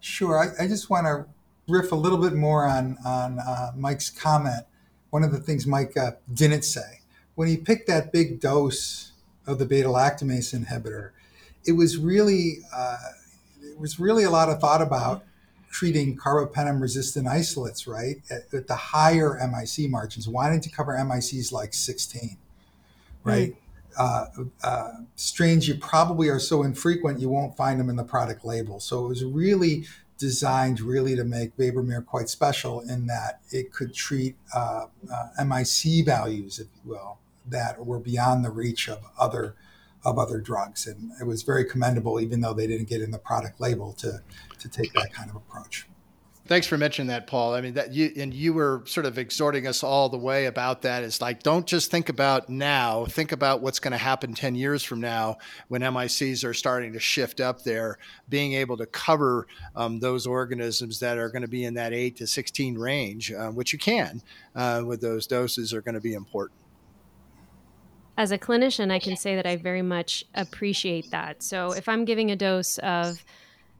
Sure. I, I just want to riff a little bit more on on uh, Mike's comment. One of the things Mike uh, didn't say when he picked that big dose of the beta lactamase inhibitor, it was really uh, it was really a lot of thought about treating carbapenem resistant isolates, right, at, at, the higher MIC margins, wanting to cover MICs like 16, right? Mm uh, uh, strains you probably are so infrequent you won't find them in the product label. So it was really designed really to make Vabomere quite special in that it could treat uh, uh MIC values, if you will, that were beyond the reach of other of other drugs, and it was very commendable, even though they didn't get in the product label, to to take that kind of approach. Thanks for mentioning that, Paul. I mean, that you and you were sort of exhorting us all the way about that. Is like, don't just think about now. Think about what's going to happen ten years from now when MICs are starting to shift up there. Being able to cover um, those organisms that are going to be in that eight to sixteen range, uh, which you can uh, with those doses, are going to be important. As a clinician, I can say that I very much appreciate that. So if I'm giving a dose of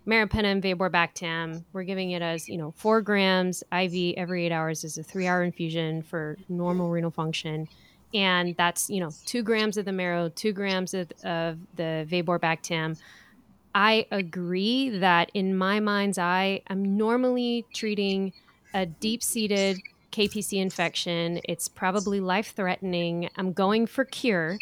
meropenem vaborbactam. We're giving it as, you know, four grams IV every eight hours is a three hour infusion for normal renal function. And that's, you know, two grams of the mero, two grams of, of the vaborbactam. I agree that in my mind's eye, I'm normally treating a deep seated KPC infection. It's probably life threatening. I'm going for cure.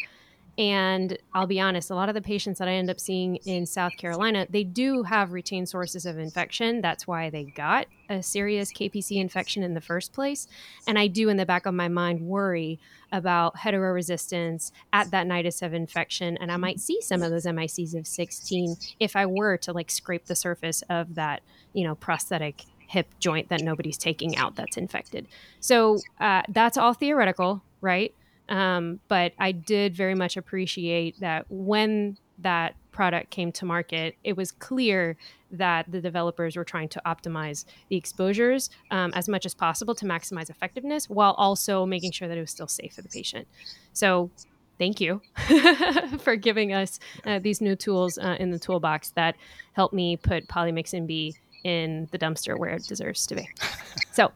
And I'll be honest, a lot of the patients that I end up seeing in South Carolina, they do have retained sources of infection. That's why they got a serious KPC infection in the first place. And I do, in the back of my mind, worry about heteroresistance at that nidus of infection. And I might see some of those MICs of 16 if I were to like scrape the surface of that, you know, prosthetic hip joint that nobody's taking out that's infected. So uh, that's all theoretical, right? Um, but I did very much appreciate that when that product came to market, it was clear that the developers were trying to optimize the exposures um, as much as possible to maximize effectiveness while also making sure that it was still safe for the patient. So, thank you <laughs> for giving us uh, these new tools uh, in the toolbox that help me put polymyxin B in the dumpster where it deserves to be. So,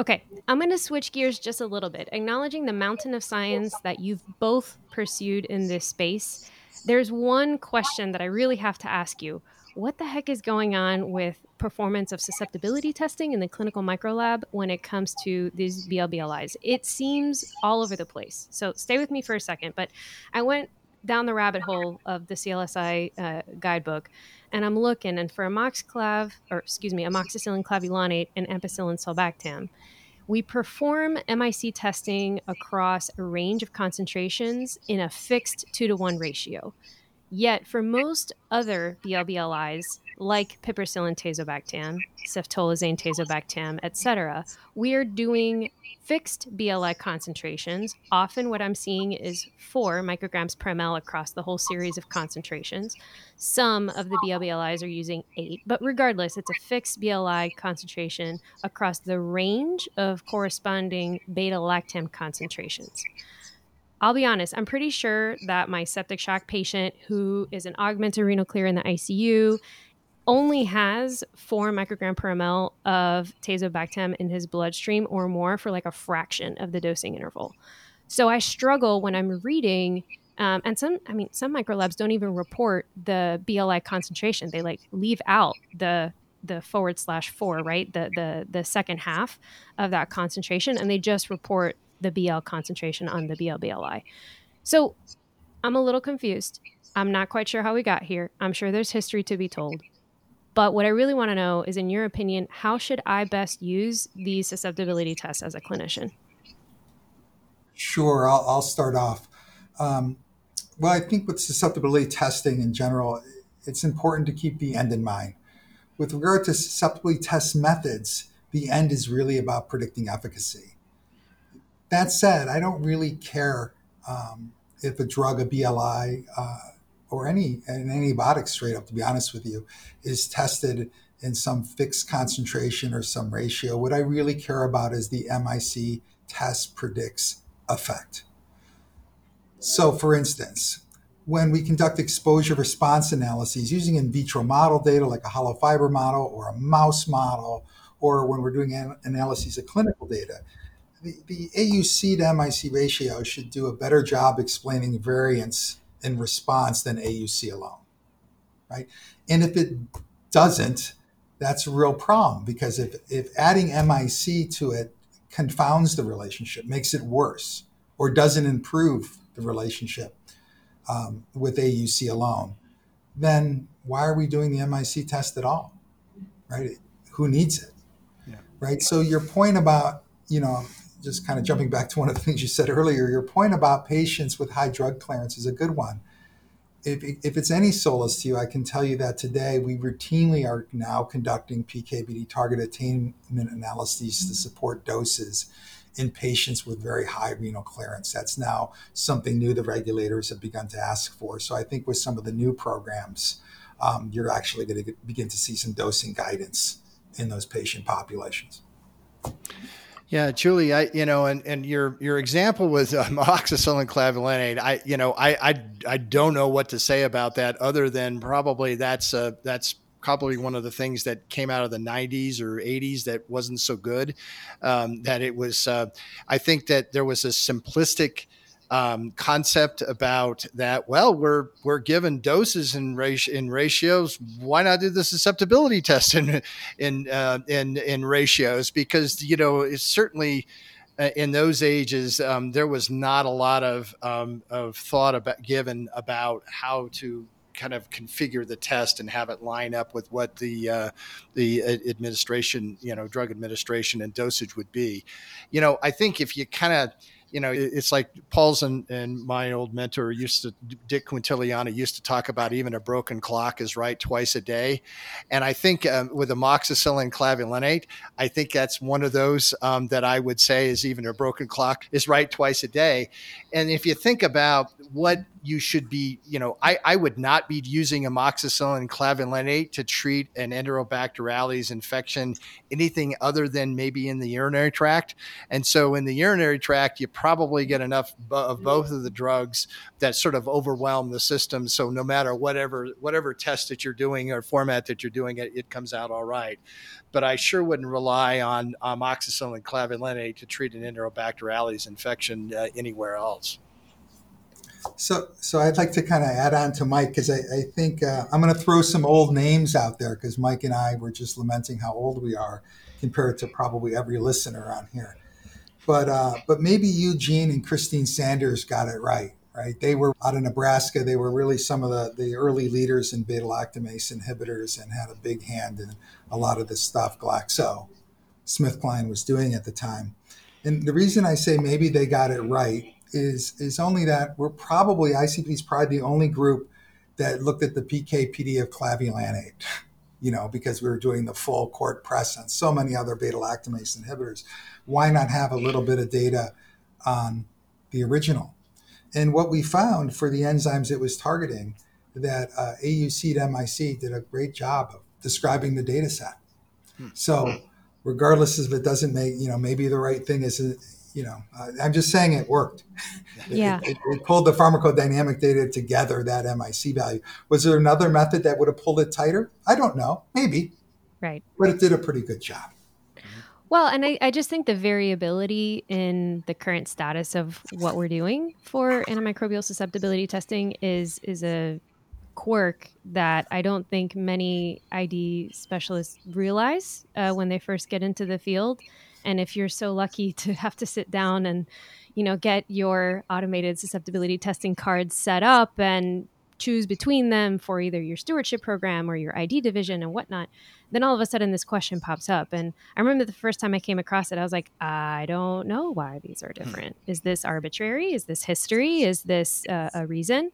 Okay, I'm going to switch gears just a little bit. Acknowledging the mountain of science that you've both pursued in this space, there's one question that I really have to ask you. What the heck is going on with performance of susceptibility testing in the clinical microlab when it comes to these BLBLIs? It seems all over the place. So stay with me for a second. But I went down the rabbit hole of the CLSI uh, guidebook and I'm looking, and for amoxiclav, or excuse me, amoxicillin clavulanate and ampicillin sulbactam, we perform MIC testing across a range of concentrations in a fixed two to one ratio. Yet, for most other BLBLIs, like piperacillin tazobactam, ceftolozane tazobactam, etc., we are doing fixed BLI concentrations. Often, what I'm seeing is four micrograms per ml across the whole series of concentrations. Some of the BLBLIs are using eight, but regardless, it's a fixed BLI concentration across the range of corresponding beta lactam concentrations. I'll be honest, I'm pretty sure that my septic shock patient who is an augmented renal clear in the ICU only has four microgram per ml of tazobactam in his bloodstream or more for like a fraction of the dosing interval. So I struggle when I'm reading, um, and some, I mean, some microlabs don't even report the BLI concentration. They like leave out the the forward slash four, right? The the the second half of that concentration, and they just report the BL concentration on the BLBLI. So I'm a little confused. I'm not quite sure how we got here. I'm sure there's history to be told. But what I really want to know is, in your opinion, how should I best use these susceptibility tests as a clinician? Sure, I'll, I'll start off. Um, well, I think with susceptibility testing in general, it's important to keep the end in mind. With regard to susceptibility test methods, the end is really about predicting efficacy. That said, I don't really care um, if a drug, a BLI, uh, or any an antibiotic, straight up, to be honest with you, is tested in some fixed concentration or some ratio. What I really care about is the MIC test predicts effect. So, for instance, when we conduct exposure response analyses using in vitro model data like a hollow fiber model or a mouse model, or when we're doing an- analyses of clinical data, the, the AUC to MIC ratio should do a better job explaining variance in response than AUC alone, right? And if it doesn't, that's a real problem because if, if adding MIC to it confounds the relationship, makes it worse, or doesn't improve the relationship um, with AUC alone, then why are we doing the MIC test at all? Right? Who needs it? Yeah. Right. So your point about you know just kind of jumping back to one of the things you said earlier, your point about patients with high drug clearance is a good one. If, if it's any solace to you, I can tell you that today we routinely are now conducting PKPD target attainment analyses to support doses in patients with very high renal clearance. That's now something new the regulators have begun to ask for. So I think with some of the new programs, um, you're actually going to begin to see some dosing guidance in those patient populations. Yeah, Julie, I you know, and, and your your example with um, <laughs> amoxicillin clavulanate, I you know, I, I I don't know what to say about that other than probably that's uh, that's probably one of the things that came out of the 90s or 80s that wasn't so good. Um, that it was, uh, I think that there was a simplistic um, concept about that. Well, we're we're given doses in ratio, in ratios. Why not do the susceptibility <laughs> test in in uh, in in ratios? Because you know it's certainly uh, in those ages um, there was not a lot of um, of thought about given about how to kind of configure the test and have it line up with what the uh, the administration, you know, drug administration and dosage would be. You know, I think if you kind of you know, it's like Paul's and, and my old mentor used to, Dick Quintiliani used to talk about even a broken clock is right twice a day. And I think um, with amoxicillin clavulanate, I think that's one of those um, that I would say is even a broken clock is right twice a day. And if you think about what you should be, you know, I, I would not be using amoxicillin clavulanate to treat an Enterobacterales infection, anything other than maybe in the urinary tract. And so in the urinary tract, you probably get enough of both of the drugs that sort of overwhelm the system. So no matter whatever whatever test that you're doing or format that you're doing, it, it comes out all right. But I sure wouldn't rely on amoxicillin clavulanate to treat an Enterobacterales infection uh, anywhere else. So, so I'd like to kind of add on to Mike because I, I, think uh, I'm going to throw some old names out there because Mike and I were just lamenting how old we are compared to probably every listener on here. But uh, but maybe Eugene and Christine Sanders got it right. Right, they were out of Nebraska. They were really some of the, the early leaders in beta lactamase inhibitors and had a big hand in a lot of the stuff Glaxo, SmithKline was doing at the time. And the reason I say maybe they got it right is is only that we're probably ICP is probably the only group that looked at the PK/PD of clavulanate, <laughs> you know, because we were doing the full court press on so many other beta lactamase inhibitors. Why not have a little bit of data on the original? And what we found for the enzymes it was targeting, that uh, AUC to MIC did a great job of describing the data set. Hmm. So, regardless if it doesn't make, you know, maybe the right thing is you know, uh, I'm just saying it worked. Yeah. It, it, it, pulled the pharmacodynamic data together, that MIC value. Was there another method that would have pulled it tighter? I don't know. Maybe. Right. But it did a pretty good job. Well, and I, I just think the variability in the current status of what we're doing for antimicrobial susceptibility testing is is a quirk that I don't think many ID specialists realize uh, when they first get into the field. And if you're so lucky <laughs> to have to sit down and, you know, get your automated susceptibility testing cards set up and choose between them for either your stewardship program or your ID division and whatnot, then all of a sudden this question pops up. And I remember the first time I came across it, I was like, I don't know why these are hmm. different. Is this arbitrary? Is this history? Is this uh, a reason?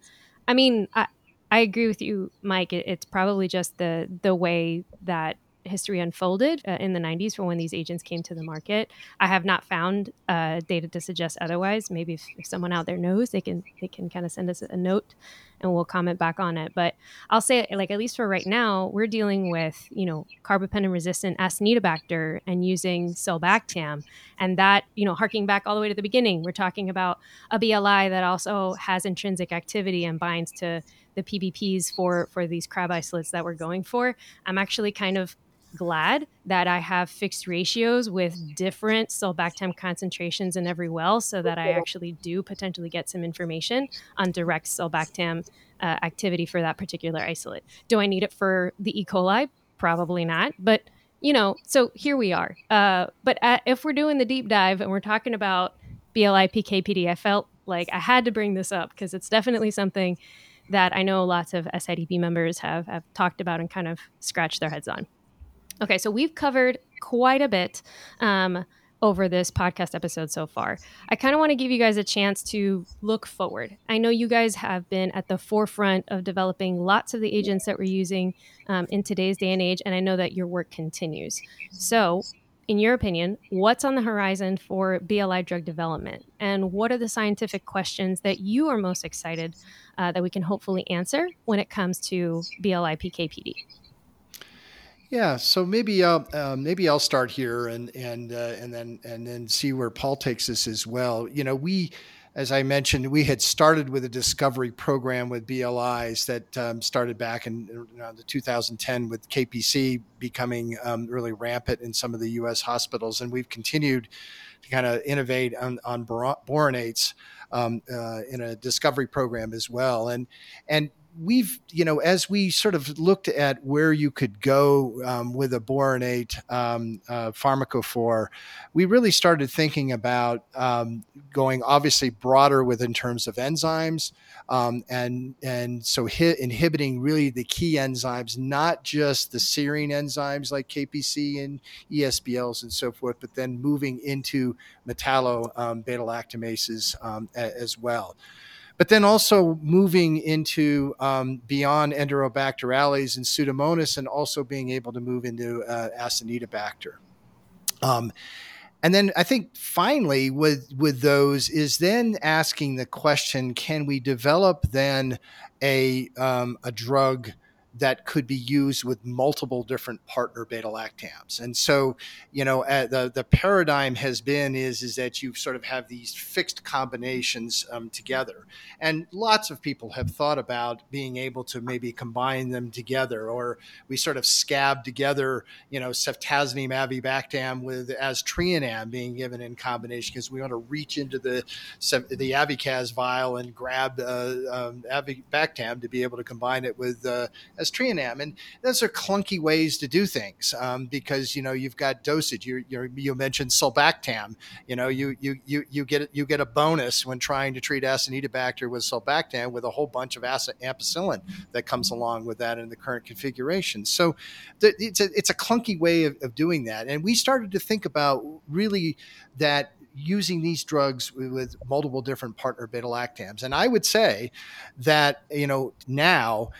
I mean, I, I agree with you, Mike. It, it's probably just the the way that history unfolded uh, in the 90s for when these agents came to the market. I have not found uh, data to suggest otherwise. Maybe if, if, someone out there knows, they can they can kind of send us a note and we'll comment back on it. But I'll say, like at least for right now, we're dealing with you know carbapenem resistant Acinetobacter and using Sulbactam, and that you know harking back all the way to the beginning, we're talking about a BLI that also has intrinsic activity and binds to the PBPs for for these crab isolates that we're going for. I'm actually kind of glad that I have fixed ratios with different sulbactam concentrations in every well so that I actually do potentially get some information on direct sulbactam uh, activity for that particular isolate. Do I need it for the E. coli? Probably not. But, you know, so here we are. Uh, but at, if we're doing the deep dive and we're talking about BLI PKPD, I felt like I had to bring this up because it's definitely something that I know lots of SIDP members have, have talked about and kind of scratched their heads on. Okay, so we've covered quite a bit um, over this podcast episode so far. I kind of want to give you guys a chance to look forward. I know you guys have been at the forefront of developing lots of the agents that we're using um, in today's day and age, and I know that your work continues. So, in your opinion, what's on the horizon for BLI drug development? And what are the scientific questions that you are most excited uh, that we can hopefully answer when it comes to BLI PKPD? Yeah, so maybe I'll uh, maybe I'll start here and and uh, and then and then see where Paul takes us as well. You know, we as I mentioned, we had started with a discovery program with BLIs that um, started back in uh, the 2010 with KPC becoming um, really rampant in some of the U.S. hospitals, and we've continued to kind of innovate on, on boronates um, uh, in a discovery program as well. And and we've you know as we sort of looked at where you could go um, with a boronate um, uh, pharmacophore we really started thinking about um, going obviously broader with in terms of enzymes um, and and so hit, inhibiting really the key enzymes not just the serine enzymes like kpc and esbls and so forth but then moving into metallo um, beta lactamases um, as well but then also moving into um, beyond Enterobacterales and Pseudomonas, and also being able to move into uh, Acinetobacter. Um, and then I think finally with with those is then asking the question: Can we develop then a um, a drug? That could be used with multiple different partner beta lactams. And so, you know, uh, the the paradigm has been is is that you sort of have these fixed combinations um, together, and lots of people have thought about being able to maybe combine them together, or we sort of scab together, you know, ceftazidime avibactam with aztreonam being given in combination because we want to reach into the the Avycaz vial and grab uh, um, avibactam to be able to combine it with uh, aztreonam. And those are clunky ways to do things um, because, you know, you've got dosage. You, you mentioned sulbactam. You know, you, you, you, you, get, you get a bonus when trying to treat Acinetobacter with sulbactam with a whole bunch of ampicillin that comes along with that in the current configuration. So it's a, it's a clunky way of, of doing that. And we started to think about really that using these drugs with multiple different partner beta lactams. And I would say that, you know, now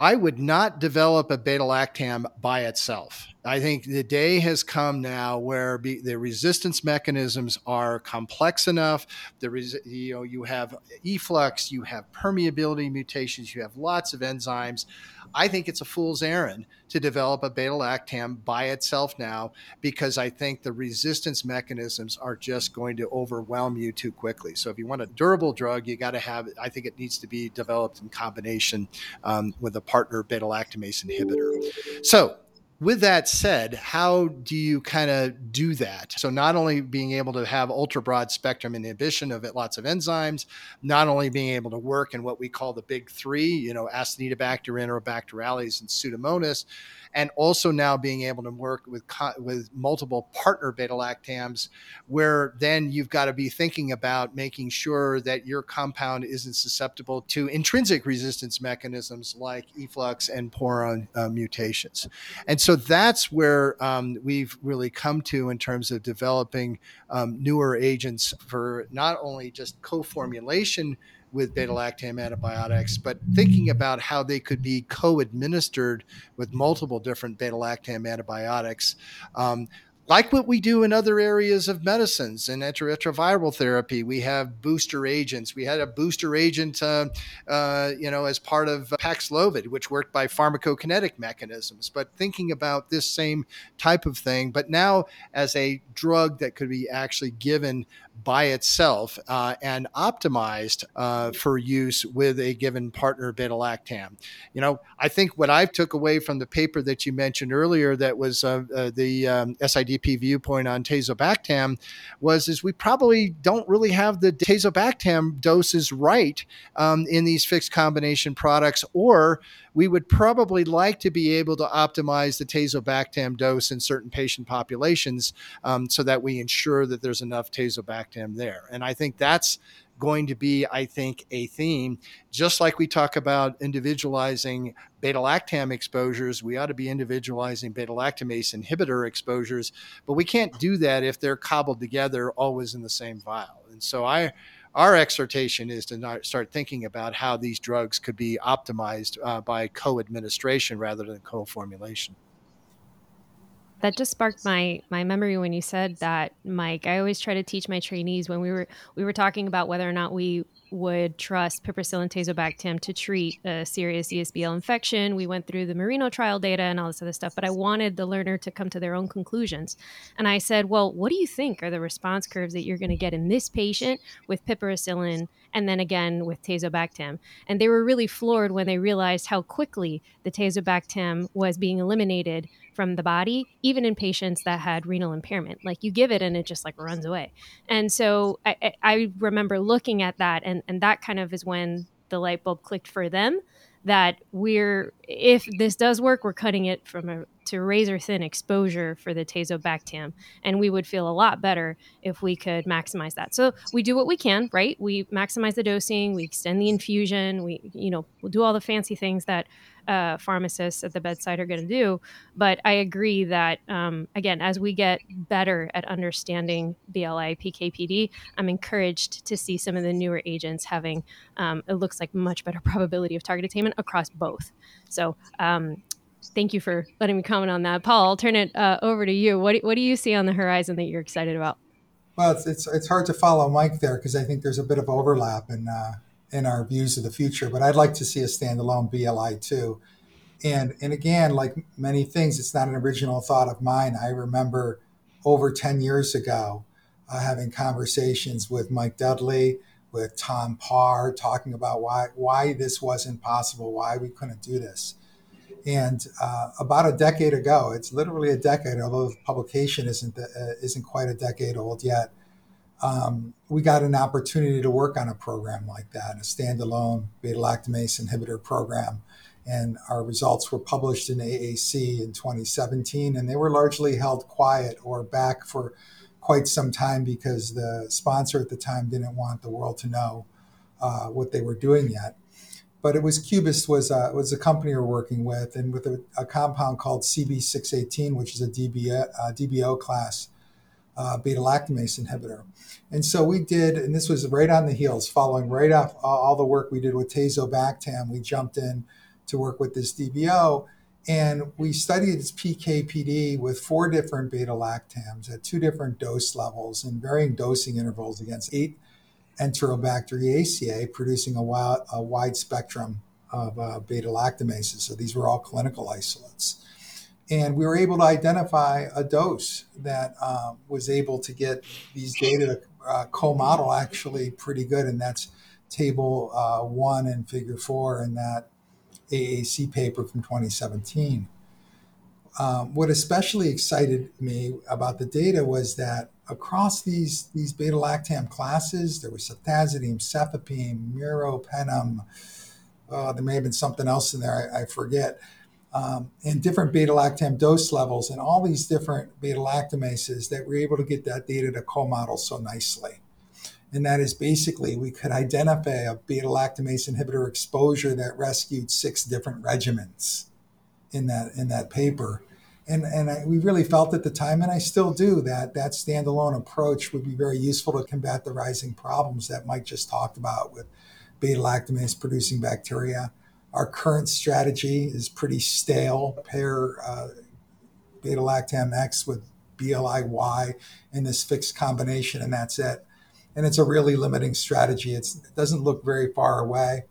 I would not develop a beta lactam by itself. I think the day has come now where be, the resistance mechanisms are complex enough. You know you have efflux, you have permeability mutations, you have lots of enzymes. I think it's a fool's errand to develop a beta lactam by itself now because I think the resistance mechanisms are just going to overwhelm you too quickly. So if you want a durable drug, you got to have. I think it needs to be developed in combination um, with a partner beta lactamase inhibitor. So with that said, how do you kind of do that? So, not only being able to have ultra broad spectrum inhibition of lots of enzymes, not only being able to work in what we call the big three, you know, Acinetobacter, Enterobacterales, and Pseudomonas, and also now being able to work with with multiple partner beta lactams, where then you've got to be thinking about making sure that your compound isn't susceptible to intrinsic resistance mechanisms like efflux and porin uh, mutations. And so that's where um, we've really come to in terms of developing um, newer agents for not only just co-formulation with beta lactam antibiotics, but thinking about how they could be co administered with multiple different beta lactam antibiotics. Um, like what we do in other areas of medicines and antiretroviral therapy. We have booster agents. We had a booster agent, uh, uh, you know, as part of Paxlovid, which worked by pharmacokinetic mechanisms. But thinking about this same type of thing, but now as a drug that could be actually given by itself uh, and optimized uh, for use with a given partner beta lactam. You know, I think what I took away from the paper that you mentioned earlier, that was uh the um, SIDP viewpoint on tazobactam, was is we probably don't really have the tazobactam doses right um, in these fixed combination products, or we would probably like to be able to optimize the tazobactam dose in certain patient populations um, so that we ensure that there's enough tazobactam there. And I think that's going to be, I think, a theme. Just like we talk about individualizing beta lactam exposures, we ought to be individualizing beta lactamase inhibitor exposures, but we can't do that if they're cobbled together always in the same vial. And so I, our exhortation is to not start thinking about how these drugs could be optimized uh, by co-administration rather than co-formulation. That just sparked my my memory when you said that mike. I always try to teach my trainees when we were we were talking about whether or not we would trust piperacillin tazobactam to treat a serious esbl infection. We went through the MERINO trial data and all this other stuff but i wanted the learner to come to their own conclusions. And i said well what do you think are the response curves that you're going to get in this patient with piperacillin and then again with tazobactam? And they were really floored when they realized how quickly the tazobactam was being eliminated from the body, even in patients that had renal impairment. Like you give it and it just like runs away. And so I, I remember looking at that, and, and that kind of is when the light bulb clicked for them that we're if this does work, we're cutting it from a to razor thin exposure for the tazobactam, and we would feel a lot better if we could maximize that. So we do what we can, right? We maximize the dosing, we extend the infusion, we you know we'll do all the fancy things that uh, pharmacists at the bedside are going to do. But I agree that, um, again, as we get better at understanding BLI PKPD, I'm encouraged to see some of the newer agents having, um, it looks like much better <laughs> probability of target attainment across both. So, um, thank you for letting me comment on that. Paul, I'll turn it uh, over to you. What, what do you see on the horizon that you're excited about? Well, it's, it's, it's hard to follow Mike there because I think there's a bit of overlap and uh, in our views of the future, but I'd like to see a standalone BLI too. And, and again, like many things, it's not an original thought of mine. I remember over 10 years ago uh, having conversations with Mike Dudley, with Tom Parr, talking about why, why this wasn't possible, why we couldn't do this. And uh, about a decade ago, it's literally a decade, although the publication isn't, uh, isn't quite a decade old yet, um, we got an opportunity to work on a program like that, a standalone beta lactamase inhibitor program. And our results were published in AAC in 2017, and they were largely held quiet or back for quite some time because the sponsor at the time didn't want the world to know uh, what they were doing yet. But it was Cubist was a, was a company we're working with, and with a, a compound called CB618, which is a DBO, uh, DBO class uh, beta lactamase inhibitor. And so we did, and this was right on the heels, following right off all the work we did with Tazobactam. We jumped in to work with this DBO, and we studied its PKPD with four different beta lactams at two different dose levels and varying dosing intervals against eight Enterobacteriaceae, producing a wide, a wide spectrum of uh, beta lactamases. So these were all clinical isolates. And we were able to identify a dose that uh, was able to get these data uh, co-model actually pretty good, and that's table uh, one and figure four in that AAC paper from 2017. Um, what especially excited me about the data was that across these these beta lactam classes, there was ceftazidime, cefepime, meropenem. Uh, there may have been something else in there, I, I forget. Um, and different beta lactam dose levels, and all these different beta lactamases that we're able to get that data to co-model so nicely and that is basically we could identify a beta lactamase inhibitor exposure that rescued six different regimens in that in that paper. And, and I, we really felt at the time, and I still do, that that standalone approach would be very useful to combat the rising problems that Mike just talked about with beta lactamase producing bacteria. Our current strategy is pretty stale. Pair uh, beta lactam X with BLI in this fixed combination, and that's it and it's a really limiting strategy. It's, it doesn't look very far away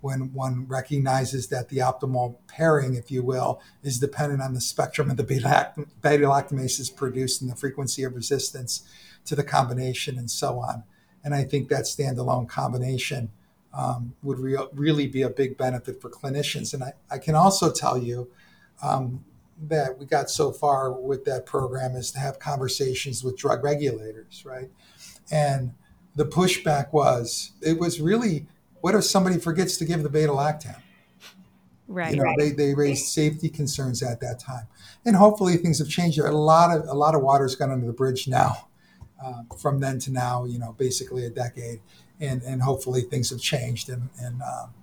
when one recognizes that the optimal pairing, if you will, is dependent on the spectrum of the beta lactamases produced and the frequency of resistance to the combination and so on. And I think that standalone combination um, would re- really be a big benefit for clinicians. And I, I can also tell you um, that we got so far with that program is to have conversations with drug regulators, right? And the pushback was it was really what if somebody forgets to give the beta lactam? Right. You know, right. they, they raised safety concerns at that time. And hopefully things have changed. A lot of a lot of water's gone under the bridge now. uh, from then to now, you know, basically a decade, and and hopefully things have changed, and and um,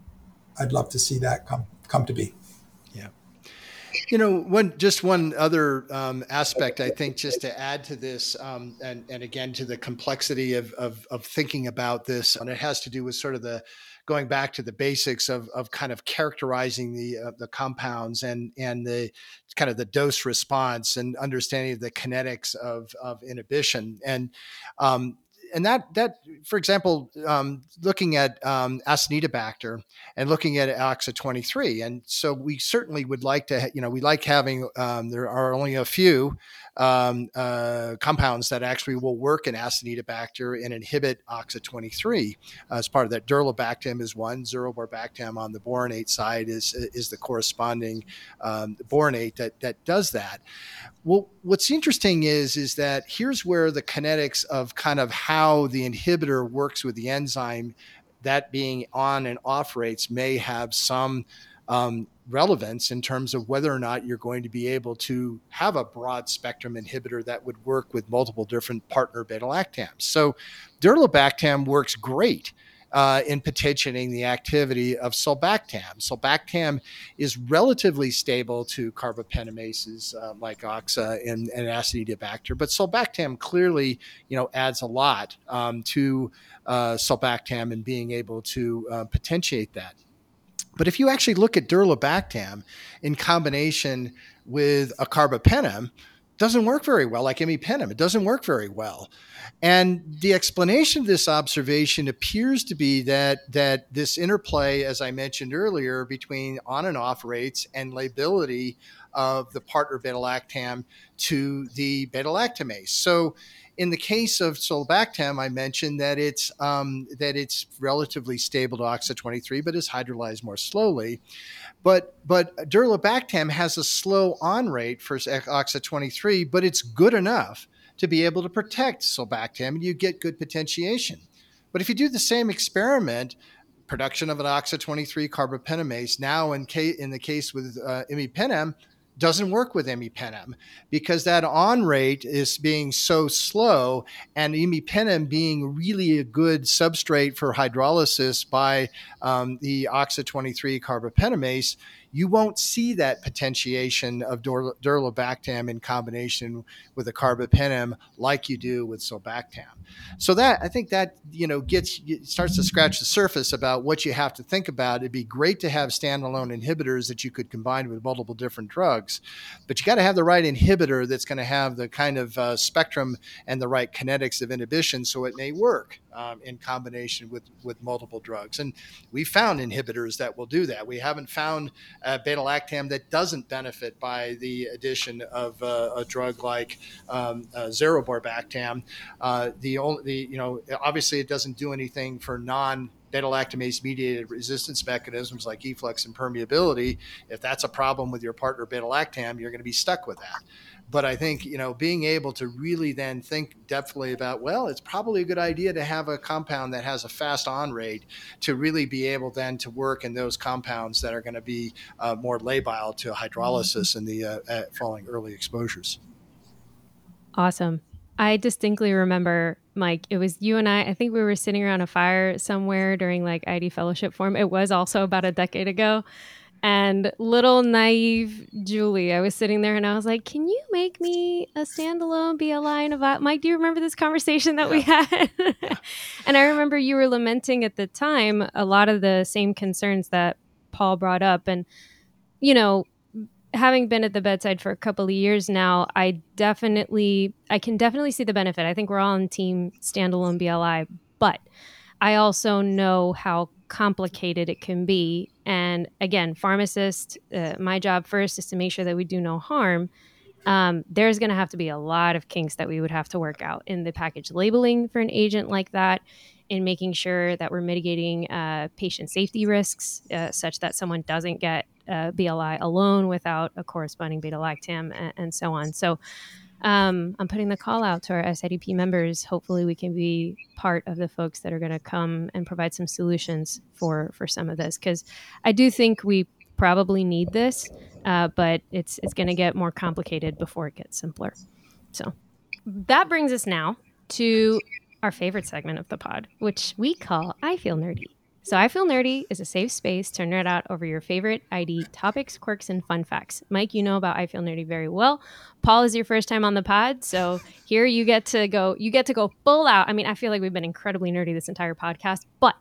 I'd love to see that come come to be. Yeah. You know, one just one other um, aspect I think just to add to this, um, and and again to the complexity of, of of thinking about this, and it has to do with sort of the going back to the basics of, of kind of characterizing the uh, the compounds and and the kind of the dose response and understanding the kinetics of of inhibition and um, and that that for example um, looking at um, acinetobacter and looking at oxa 23 and so we certainly would like to you know we like having um, there are only a few um, uh, compounds that actually will work in Acinetobacter and inhibit OXA23 uh, as part of that. Durlobactam is one. Xeruborbactam on the boronate side is is the corresponding um, boronate that that does that. Well, what's interesting is is that here's where the kinetics of kind of how the inhibitor works with the enzyme, that being on and off rates may have some um, relevance in terms of whether or not you're going to be able to have a broad spectrum inhibitor that would work with multiple different partner beta lactams. So, durlobactam works great. Uh, in potentiating the activity of sulbactam. Sulbactam is relatively stable to carbapenemases uh, like oxa and, and acinetobacter, but sulbactam clearly, you know, adds a lot um, to uh, sulbactam and being able to uh, potentiate that. But if you actually look at durlobactam in combination with a carbapenem, doesn't work very well like imipenem. It doesn't work very well. And the explanation of this observation appears to be that that this interplay, as I mentioned earlier, between on and off rates and lability of the partner beta lactam to the beta lactamase. So in the case of sulbactam, I mentioned that it's um, that it's relatively stable to oxa23, but is hydrolyzed more slowly. But but durlobactam has a slow on rate for oxa23, but it's good enough to be able to protect sulbactam, and you get good potentiation. But if you do the same experiment, production of an oxa23 carbapenemase, now in, ca- in the case with uh, imipenem, doesn't work with imipenem because that on rate is being so slow and imipenem being really a good substrate for hydrolysis by um, the oxa23 carbapenemase you won't see that potentiation of dur- durlobactam in combination with a carbapenem like you do with sulbactam. So that I think that you know gets starts to scratch the surface about what you have to think about. It'd be great to have standalone inhibitors that you could combine with multiple different drugs, but you got to have the right inhibitor that's going to have the kind of uh, spectrum and the right kinetics of inhibition so it may work um, in combination with with multiple drugs. And we found inhibitors that will do that. We haven't found uh, beta lactam that doesn't benefit by the addition of uh, a drug like um, uh, xeruborbactam. The only the you know obviously it doesn't do anything for non beta lactamase mediated resistance mechanisms like efflux and permeability. If that's a problem with your partner beta lactam, you're going to be stuck with that but I think you know being able to really then think depthfully about well, it's probably a good idea to have a compound that has a fast on rate to really be able then to work in those compounds that are going to be uh, more labile to hydrolysis in the uh, following early exposures. Awesome. I distinctly remember, Mike, it was you and I. I think we were sitting around a fire somewhere during like ID fellowship form. It was also about a decade ago and little naive Julie, I was sitting there and I was like, "Can you make me a standalone BLI and a Mike, do you remember this conversation that yeah. we had? <laughs> and I remember you were lamenting at the time a lot of the same concerns that Paul brought up, and you know, having been at the bedside for a couple of years now, I definitely, I can definitely see the benefit. I think we're all on team standalone BLI, but I also know how complicated it can be. And again, pharmacist, uh, my job first is to make sure that we do no harm. Um, there's going to have to be a lot of kinks that we would have to work out in the package labeling for an agent like that, in making sure that we're mitigating uh, patient safety risks uh, such that someone doesn't get uh, BLI alone without a corresponding beta lactam and, and so on. So, um, I'm putting the call out to our SIDP members. Hopefully, we can be part of the folks that are going to come and provide some solutions for for some of this because I do think we probably need this, uh, but it's it's going to get more complicated before it gets simpler. So that brings us now to our favorite segment of the pod, which we call I Feel Nerdy. So, I Feel Nerdy is a safe space to nerd out over your favorite ID topics, quirks, and fun facts. Mike, you know about I Feel Nerdy very well. Paul is your first time on the pod, so here you get to go. You get to go full out. I mean, I feel like we've been incredibly nerdy this entire podcast, but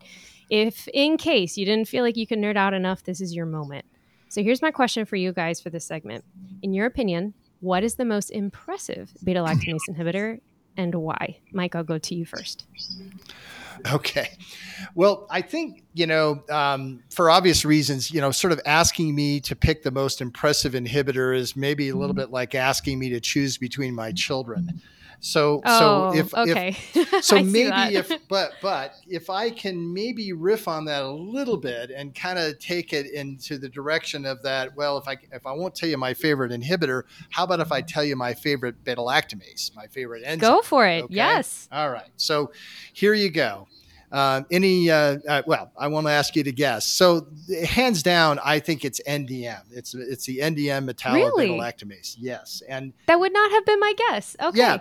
if in case you didn't feel like you could nerd out enough, this is your moment. So, here's my question for you guys for this segment. In your opinion, what is the most impressive beta lactamase inhibitor and why? Mike, I'll go to you first. Okay. Well, I think, you know, um, for obvious reasons, you know, sort of asking me to pick the most impressive inhibitor is maybe a little mm-hmm. bit like asking me to choose between my children. So oh, so if okay, if, <laughs> so maybe if but but if I can maybe riff on that a little bit and kind of take it into the direction of that. Well, if I if I won't tell you my favorite inhibitor, how about if I tell you my favorite beta lactamase, my favorite enzyme? Go for it. Okay? Yes. All right. So here you go. Uh, any, uh, uh, well, I want to ask you to guess. So, hands down, I think it's NDM. It's it's the NDM metallo-beta-lactamase. Really? Yes, and that would not have been my guess. Okay. Yeah.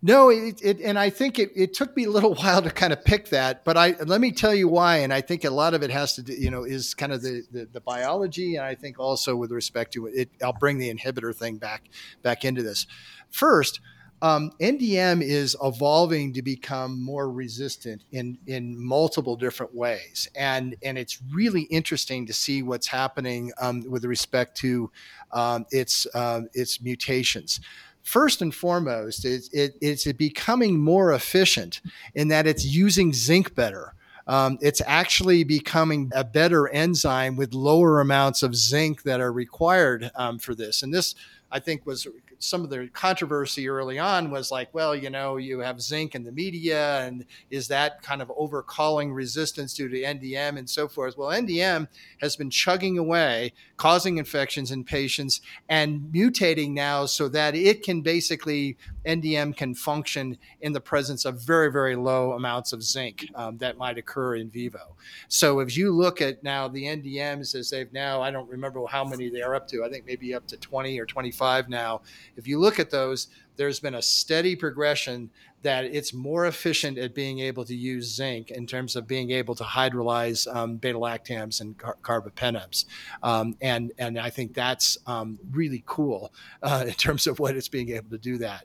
No, it, it, and I think it, it took me a little <laughs> while to kind of pick that, but I let me tell you why. And I think a lot of it has to do, you know, is kind of the, the, the biology, and I think also with respect to it, I'll bring the inhibitor thing back back into this. First, um, NDM is evolving to become more resistant in in multiple different ways, and and it's really interesting to see what's happening um, with respect to um, its um, its mutations. First and foremost, it's, it, it's becoming more efficient in that it's using zinc better. Um, it's actually becoming a better enzyme with lower amounts of zinc that are required um, for this. And this, I think, was some of the controversy early on was like, well, you know, you have zinc in the media, and is that kind of overcalling resistance due to NDM and so forth? Well, NDM has been chugging away, causing infections in patients and mutating now so that it can basically, NDM can function in the presence of very, very low amounts of zinc um, that might occur in vivo. So if you look at now the NDMs as they've now, I don't remember how many they are up to, I think maybe up to 20 or 25 now if you look at those, there's been a steady progression that it's more efficient at being able to use zinc in terms of being able to hydrolyze um, beta lactams and car- carbapenems. Um, and, and I think that's um, really cool uh, in terms of what it's being able to do that.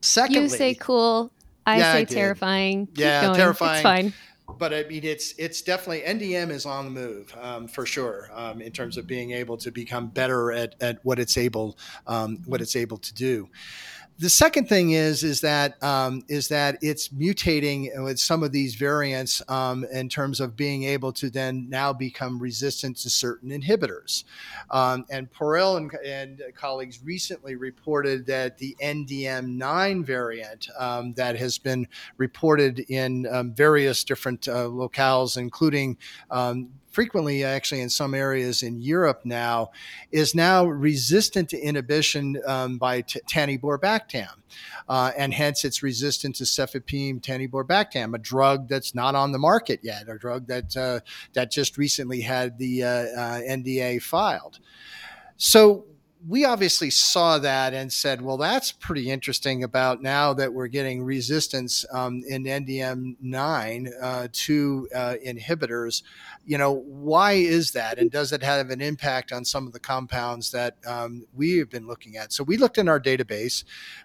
Secondly, you say cool. I yeah, say I terrifying. Keep yeah, going. terrifying. It's fine but I mean, it's it's definitely NDM is on the move um, for sure um, in terms of being able to become better at, at what it's able um, what it's able to do. The second thing is is that um, is that it's mutating with some of these variants um, in terms of being able to then now become resistant to certain inhibitors. Um, and Poirel and, and, colleagues recently reported that the NDM9 variant um, that has been reported in um, various different uh, locales, including um, frequently actually in some areas in Europe now, is now resistant to inhibition um, by t- taniborbactam. Uh, and hence it's resistant to cefepime taniborbactam, a drug that's not on the market yet, a drug that, uh, that just recently had the uh, uh NDA filed. So we obviously saw that and said, well, that's pretty interesting about now that we're getting resistance um, in NDM9 uh, to uh, inhibitors. You know, why is that? And does it have an impact on some of the compounds that um, we have been looking at? So we looked in our database.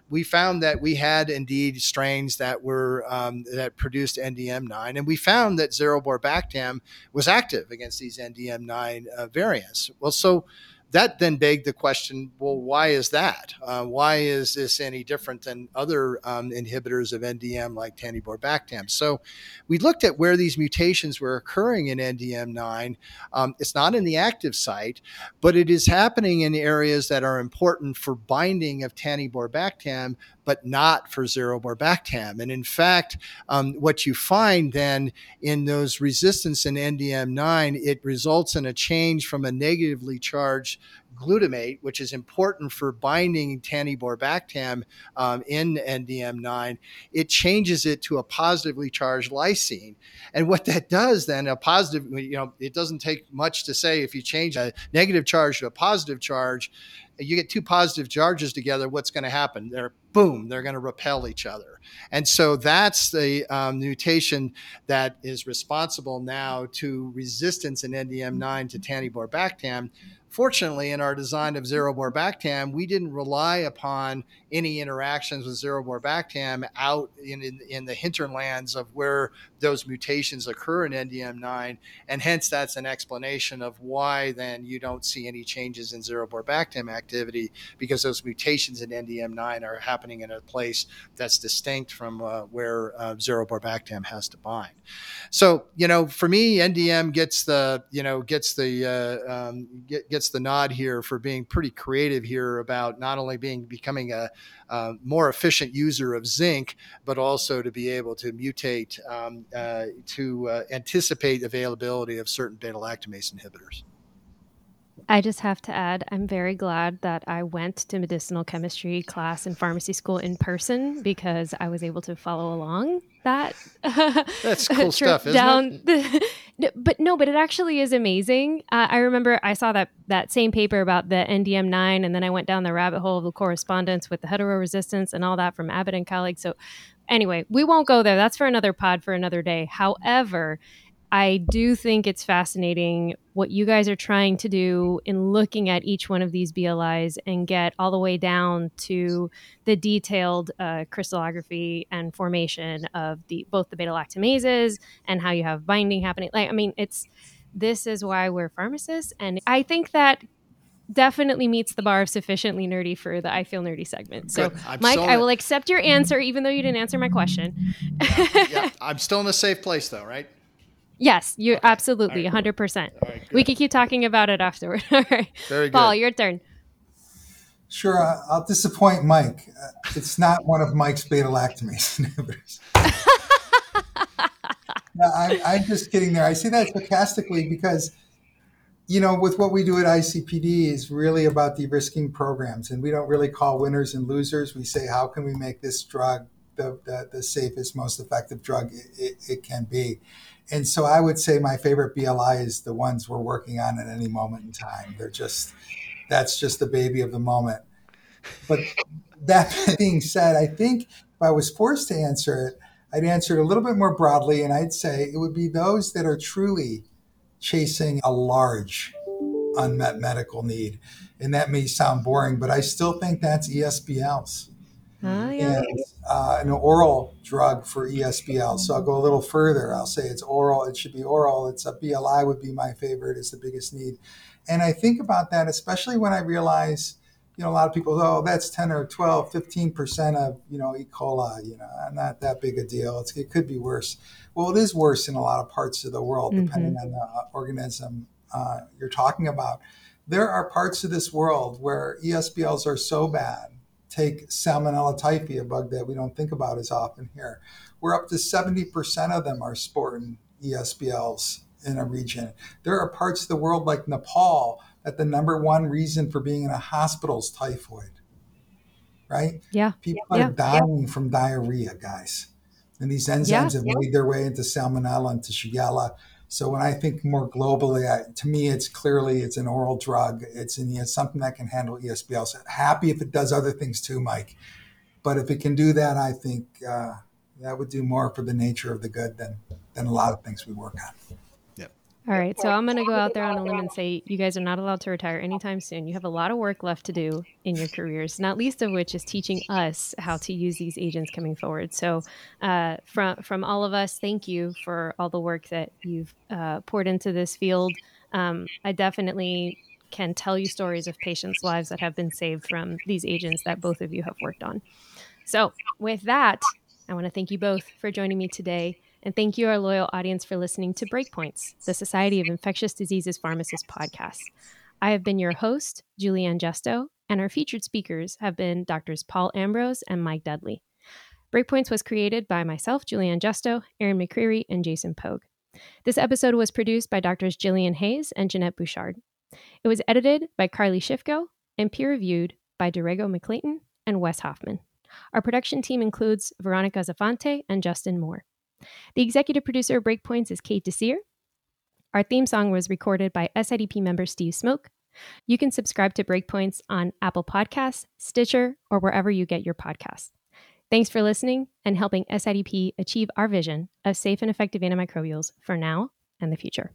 We found that we had indeed strains that were um, that produced NDM9, and we found that Xeruborbactam was active against these NDM9 uh, variants. Well, so that then begged the question well, why is that? Uh, why is this any different than other um, inhibitors of NDM like taniborbactam? So we looked at where these mutations were occurring in NDM9. Um, it's not in the active site, but it is happening in areas that are important for binding of taniborbactam but not for xeruborbactam. And in fact, um, what you find then in those resistance in NDM9, it results in a change from a negatively charged glutamate, which is important for binding taniborbactam um, in NDM9, it changes it to a positively charged lysine. And what that does then, a positive, you know, it doesn't take much to say if you change a negative charge to a positive charge, you get two positive charges together, what's going to happen? They're boom, they're going to repel each other. And so that's the um, mutation that is responsible now to resistance in NDM9 to taniborbactam Fortunately, in our design of Bactam, we didn't rely upon any interactions with Bactam out in, in, in, the hinterlands of where those mutations occur in NDM9. And hence, that's an explanation of why then you don't see any changes in Bactam activity because those mutations in NDM9 are happening in a place that's distinct from uh, where uh, Bactam has to bind. So, you know, for me, NDM gets the, you know, gets the, uh, um, get, gets the nod here for being pretty creative here about not only being becoming a, a more efficient user of zinc, but also to be able to mutate um, uh, to uh, anticipate availability of certain beta lactamase inhibitors. I just have to add, I'm very glad that I went to medicinal chemistry class in pharmacy school in person because I was able to follow along that. That's <laughs> cool stuff, down <laughs> the, but no, but it actually is amazing. Uh, I remember I saw that that same paper about the NDM9, and then I went down the rabbit hole of the correspondence with the heteroresistance and all that from Abbott and colleagues. So, anyway, we won't go there. That's for another pod for another day. However, I do think it's fascinating what you guys are trying to do in looking at each one of these BLIs and get all the way down to the detailed uh, crystallography and formation of the both the beta lactamases and how you have binding happening. Like, I mean, it's this is why we're pharmacists, and I think that definitely meets the bar of sufficiently nerdy for the I feel nerdy segment. So, Mike, I will accept your answer, even though you didn't answer my question. yeah, yeah. I'm still in a safe place, though, right? Yes, you okay. absolutely, right, 100%. Right, we can keep talking about it afterward. <laughs> All right. Very good. Paul, your turn. Sure, I'll disappoint Mike. Uh, it's not one of Mike's beta lactamase <laughs> inhibitors. <laughs> no, I, I'm just kidding there. I say that sarcastically because, you know, with what we do at ICPD is really about de-risking programs, and we don't really call winners and losers. We say, how can we make this drug the, the, the safest, most effective drug it, it, it can be? And so I would say my favorite BLI is the ones we're working on at any moment in time. They're just that's just the baby of the moment. But that <laughs> being said, I think if I was forced to answer it, I'd answer it a little bit more broadly, and I'd say it would be those that are truly chasing a large unmet medical need. And that may sound boring, but I still think that's ESBLs. Oh, yeah. And uh, an oral drug for ESBL. So I'll go a little further. I'll say it's oral. It should be oral. It's a BLI would be my favorite. It's the biggest need. And I think about that, especially when I realize, you know, a lot of people, oh, that's 10 or 12, 15% of, you know, E. coli, you know, not that big a deal. It's, it could be worse. Well, it is worse in a lot of parts of the world, mm-hmm. depending on the uh, organism uh, you're talking about. There are parts of this world where ESBLs are so bad take Salmonella typhi, a bug that we don't think about as often here. We're up to 70% of them are sporting ESBLs in a region. There are parts of the world like Nepal that the number one reason for being in a hospital is typhoid. Right? Yeah. People yeah. are dying yeah. from diarrhea, guys. And these enzymes yeah. have made their way into Salmonella and to Shigella so when I think more globally, I, to me, it's clearly it's an oral drug. It's it's something that can handle ESBL. So happy if it does other things too, Mike. But if it can do that, I think uh, that would do more for the nature of the good than than a lot of things we work on. All right, so I'm going to go out there on a limb and say you guys are not allowed to retire anytime soon. You have a lot of work left to do in your careers, not least of which is teaching us how to use these agents coming forward. So, uh, from from all of us, thank you for all the work that you've uh, poured into this field. Um, I definitely can tell you stories of patients' lives that have been saved from these agents that both of you have worked on. So, with that, I want to thank you both for joining me today. And thank you, our loyal audience, for listening to Breakpoints, the Society of Infectious Diseases Pharmacists podcast. I have been your host, Julie Ann Justo, and our featured speakers have been Doctors Paul Ambrose and Mike Dudley. Breakpoints was created by myself, Julie Ann Justo, Erin McCreary, and Jason Pogue. This episode was produced by Doctors Jillian Hayes and Jeanette Bouchard. It was edited by Carly Shifko and peer reviewed by Dorego McClayton and Wes Hoffman. Our production team includes Veronica Zafante and Justin Moore. The executive producer of Breakpoints is Kate Desir. Our theme song was recorded by SIDP member Steve Smoke. You can subscribe to Breakpoints on Apple Podcasts, Stitcher, or wherever you get your podcasts. Thanks for listening and helping SIDP achieve our vision of safe and effective antimicrobials for now and the future.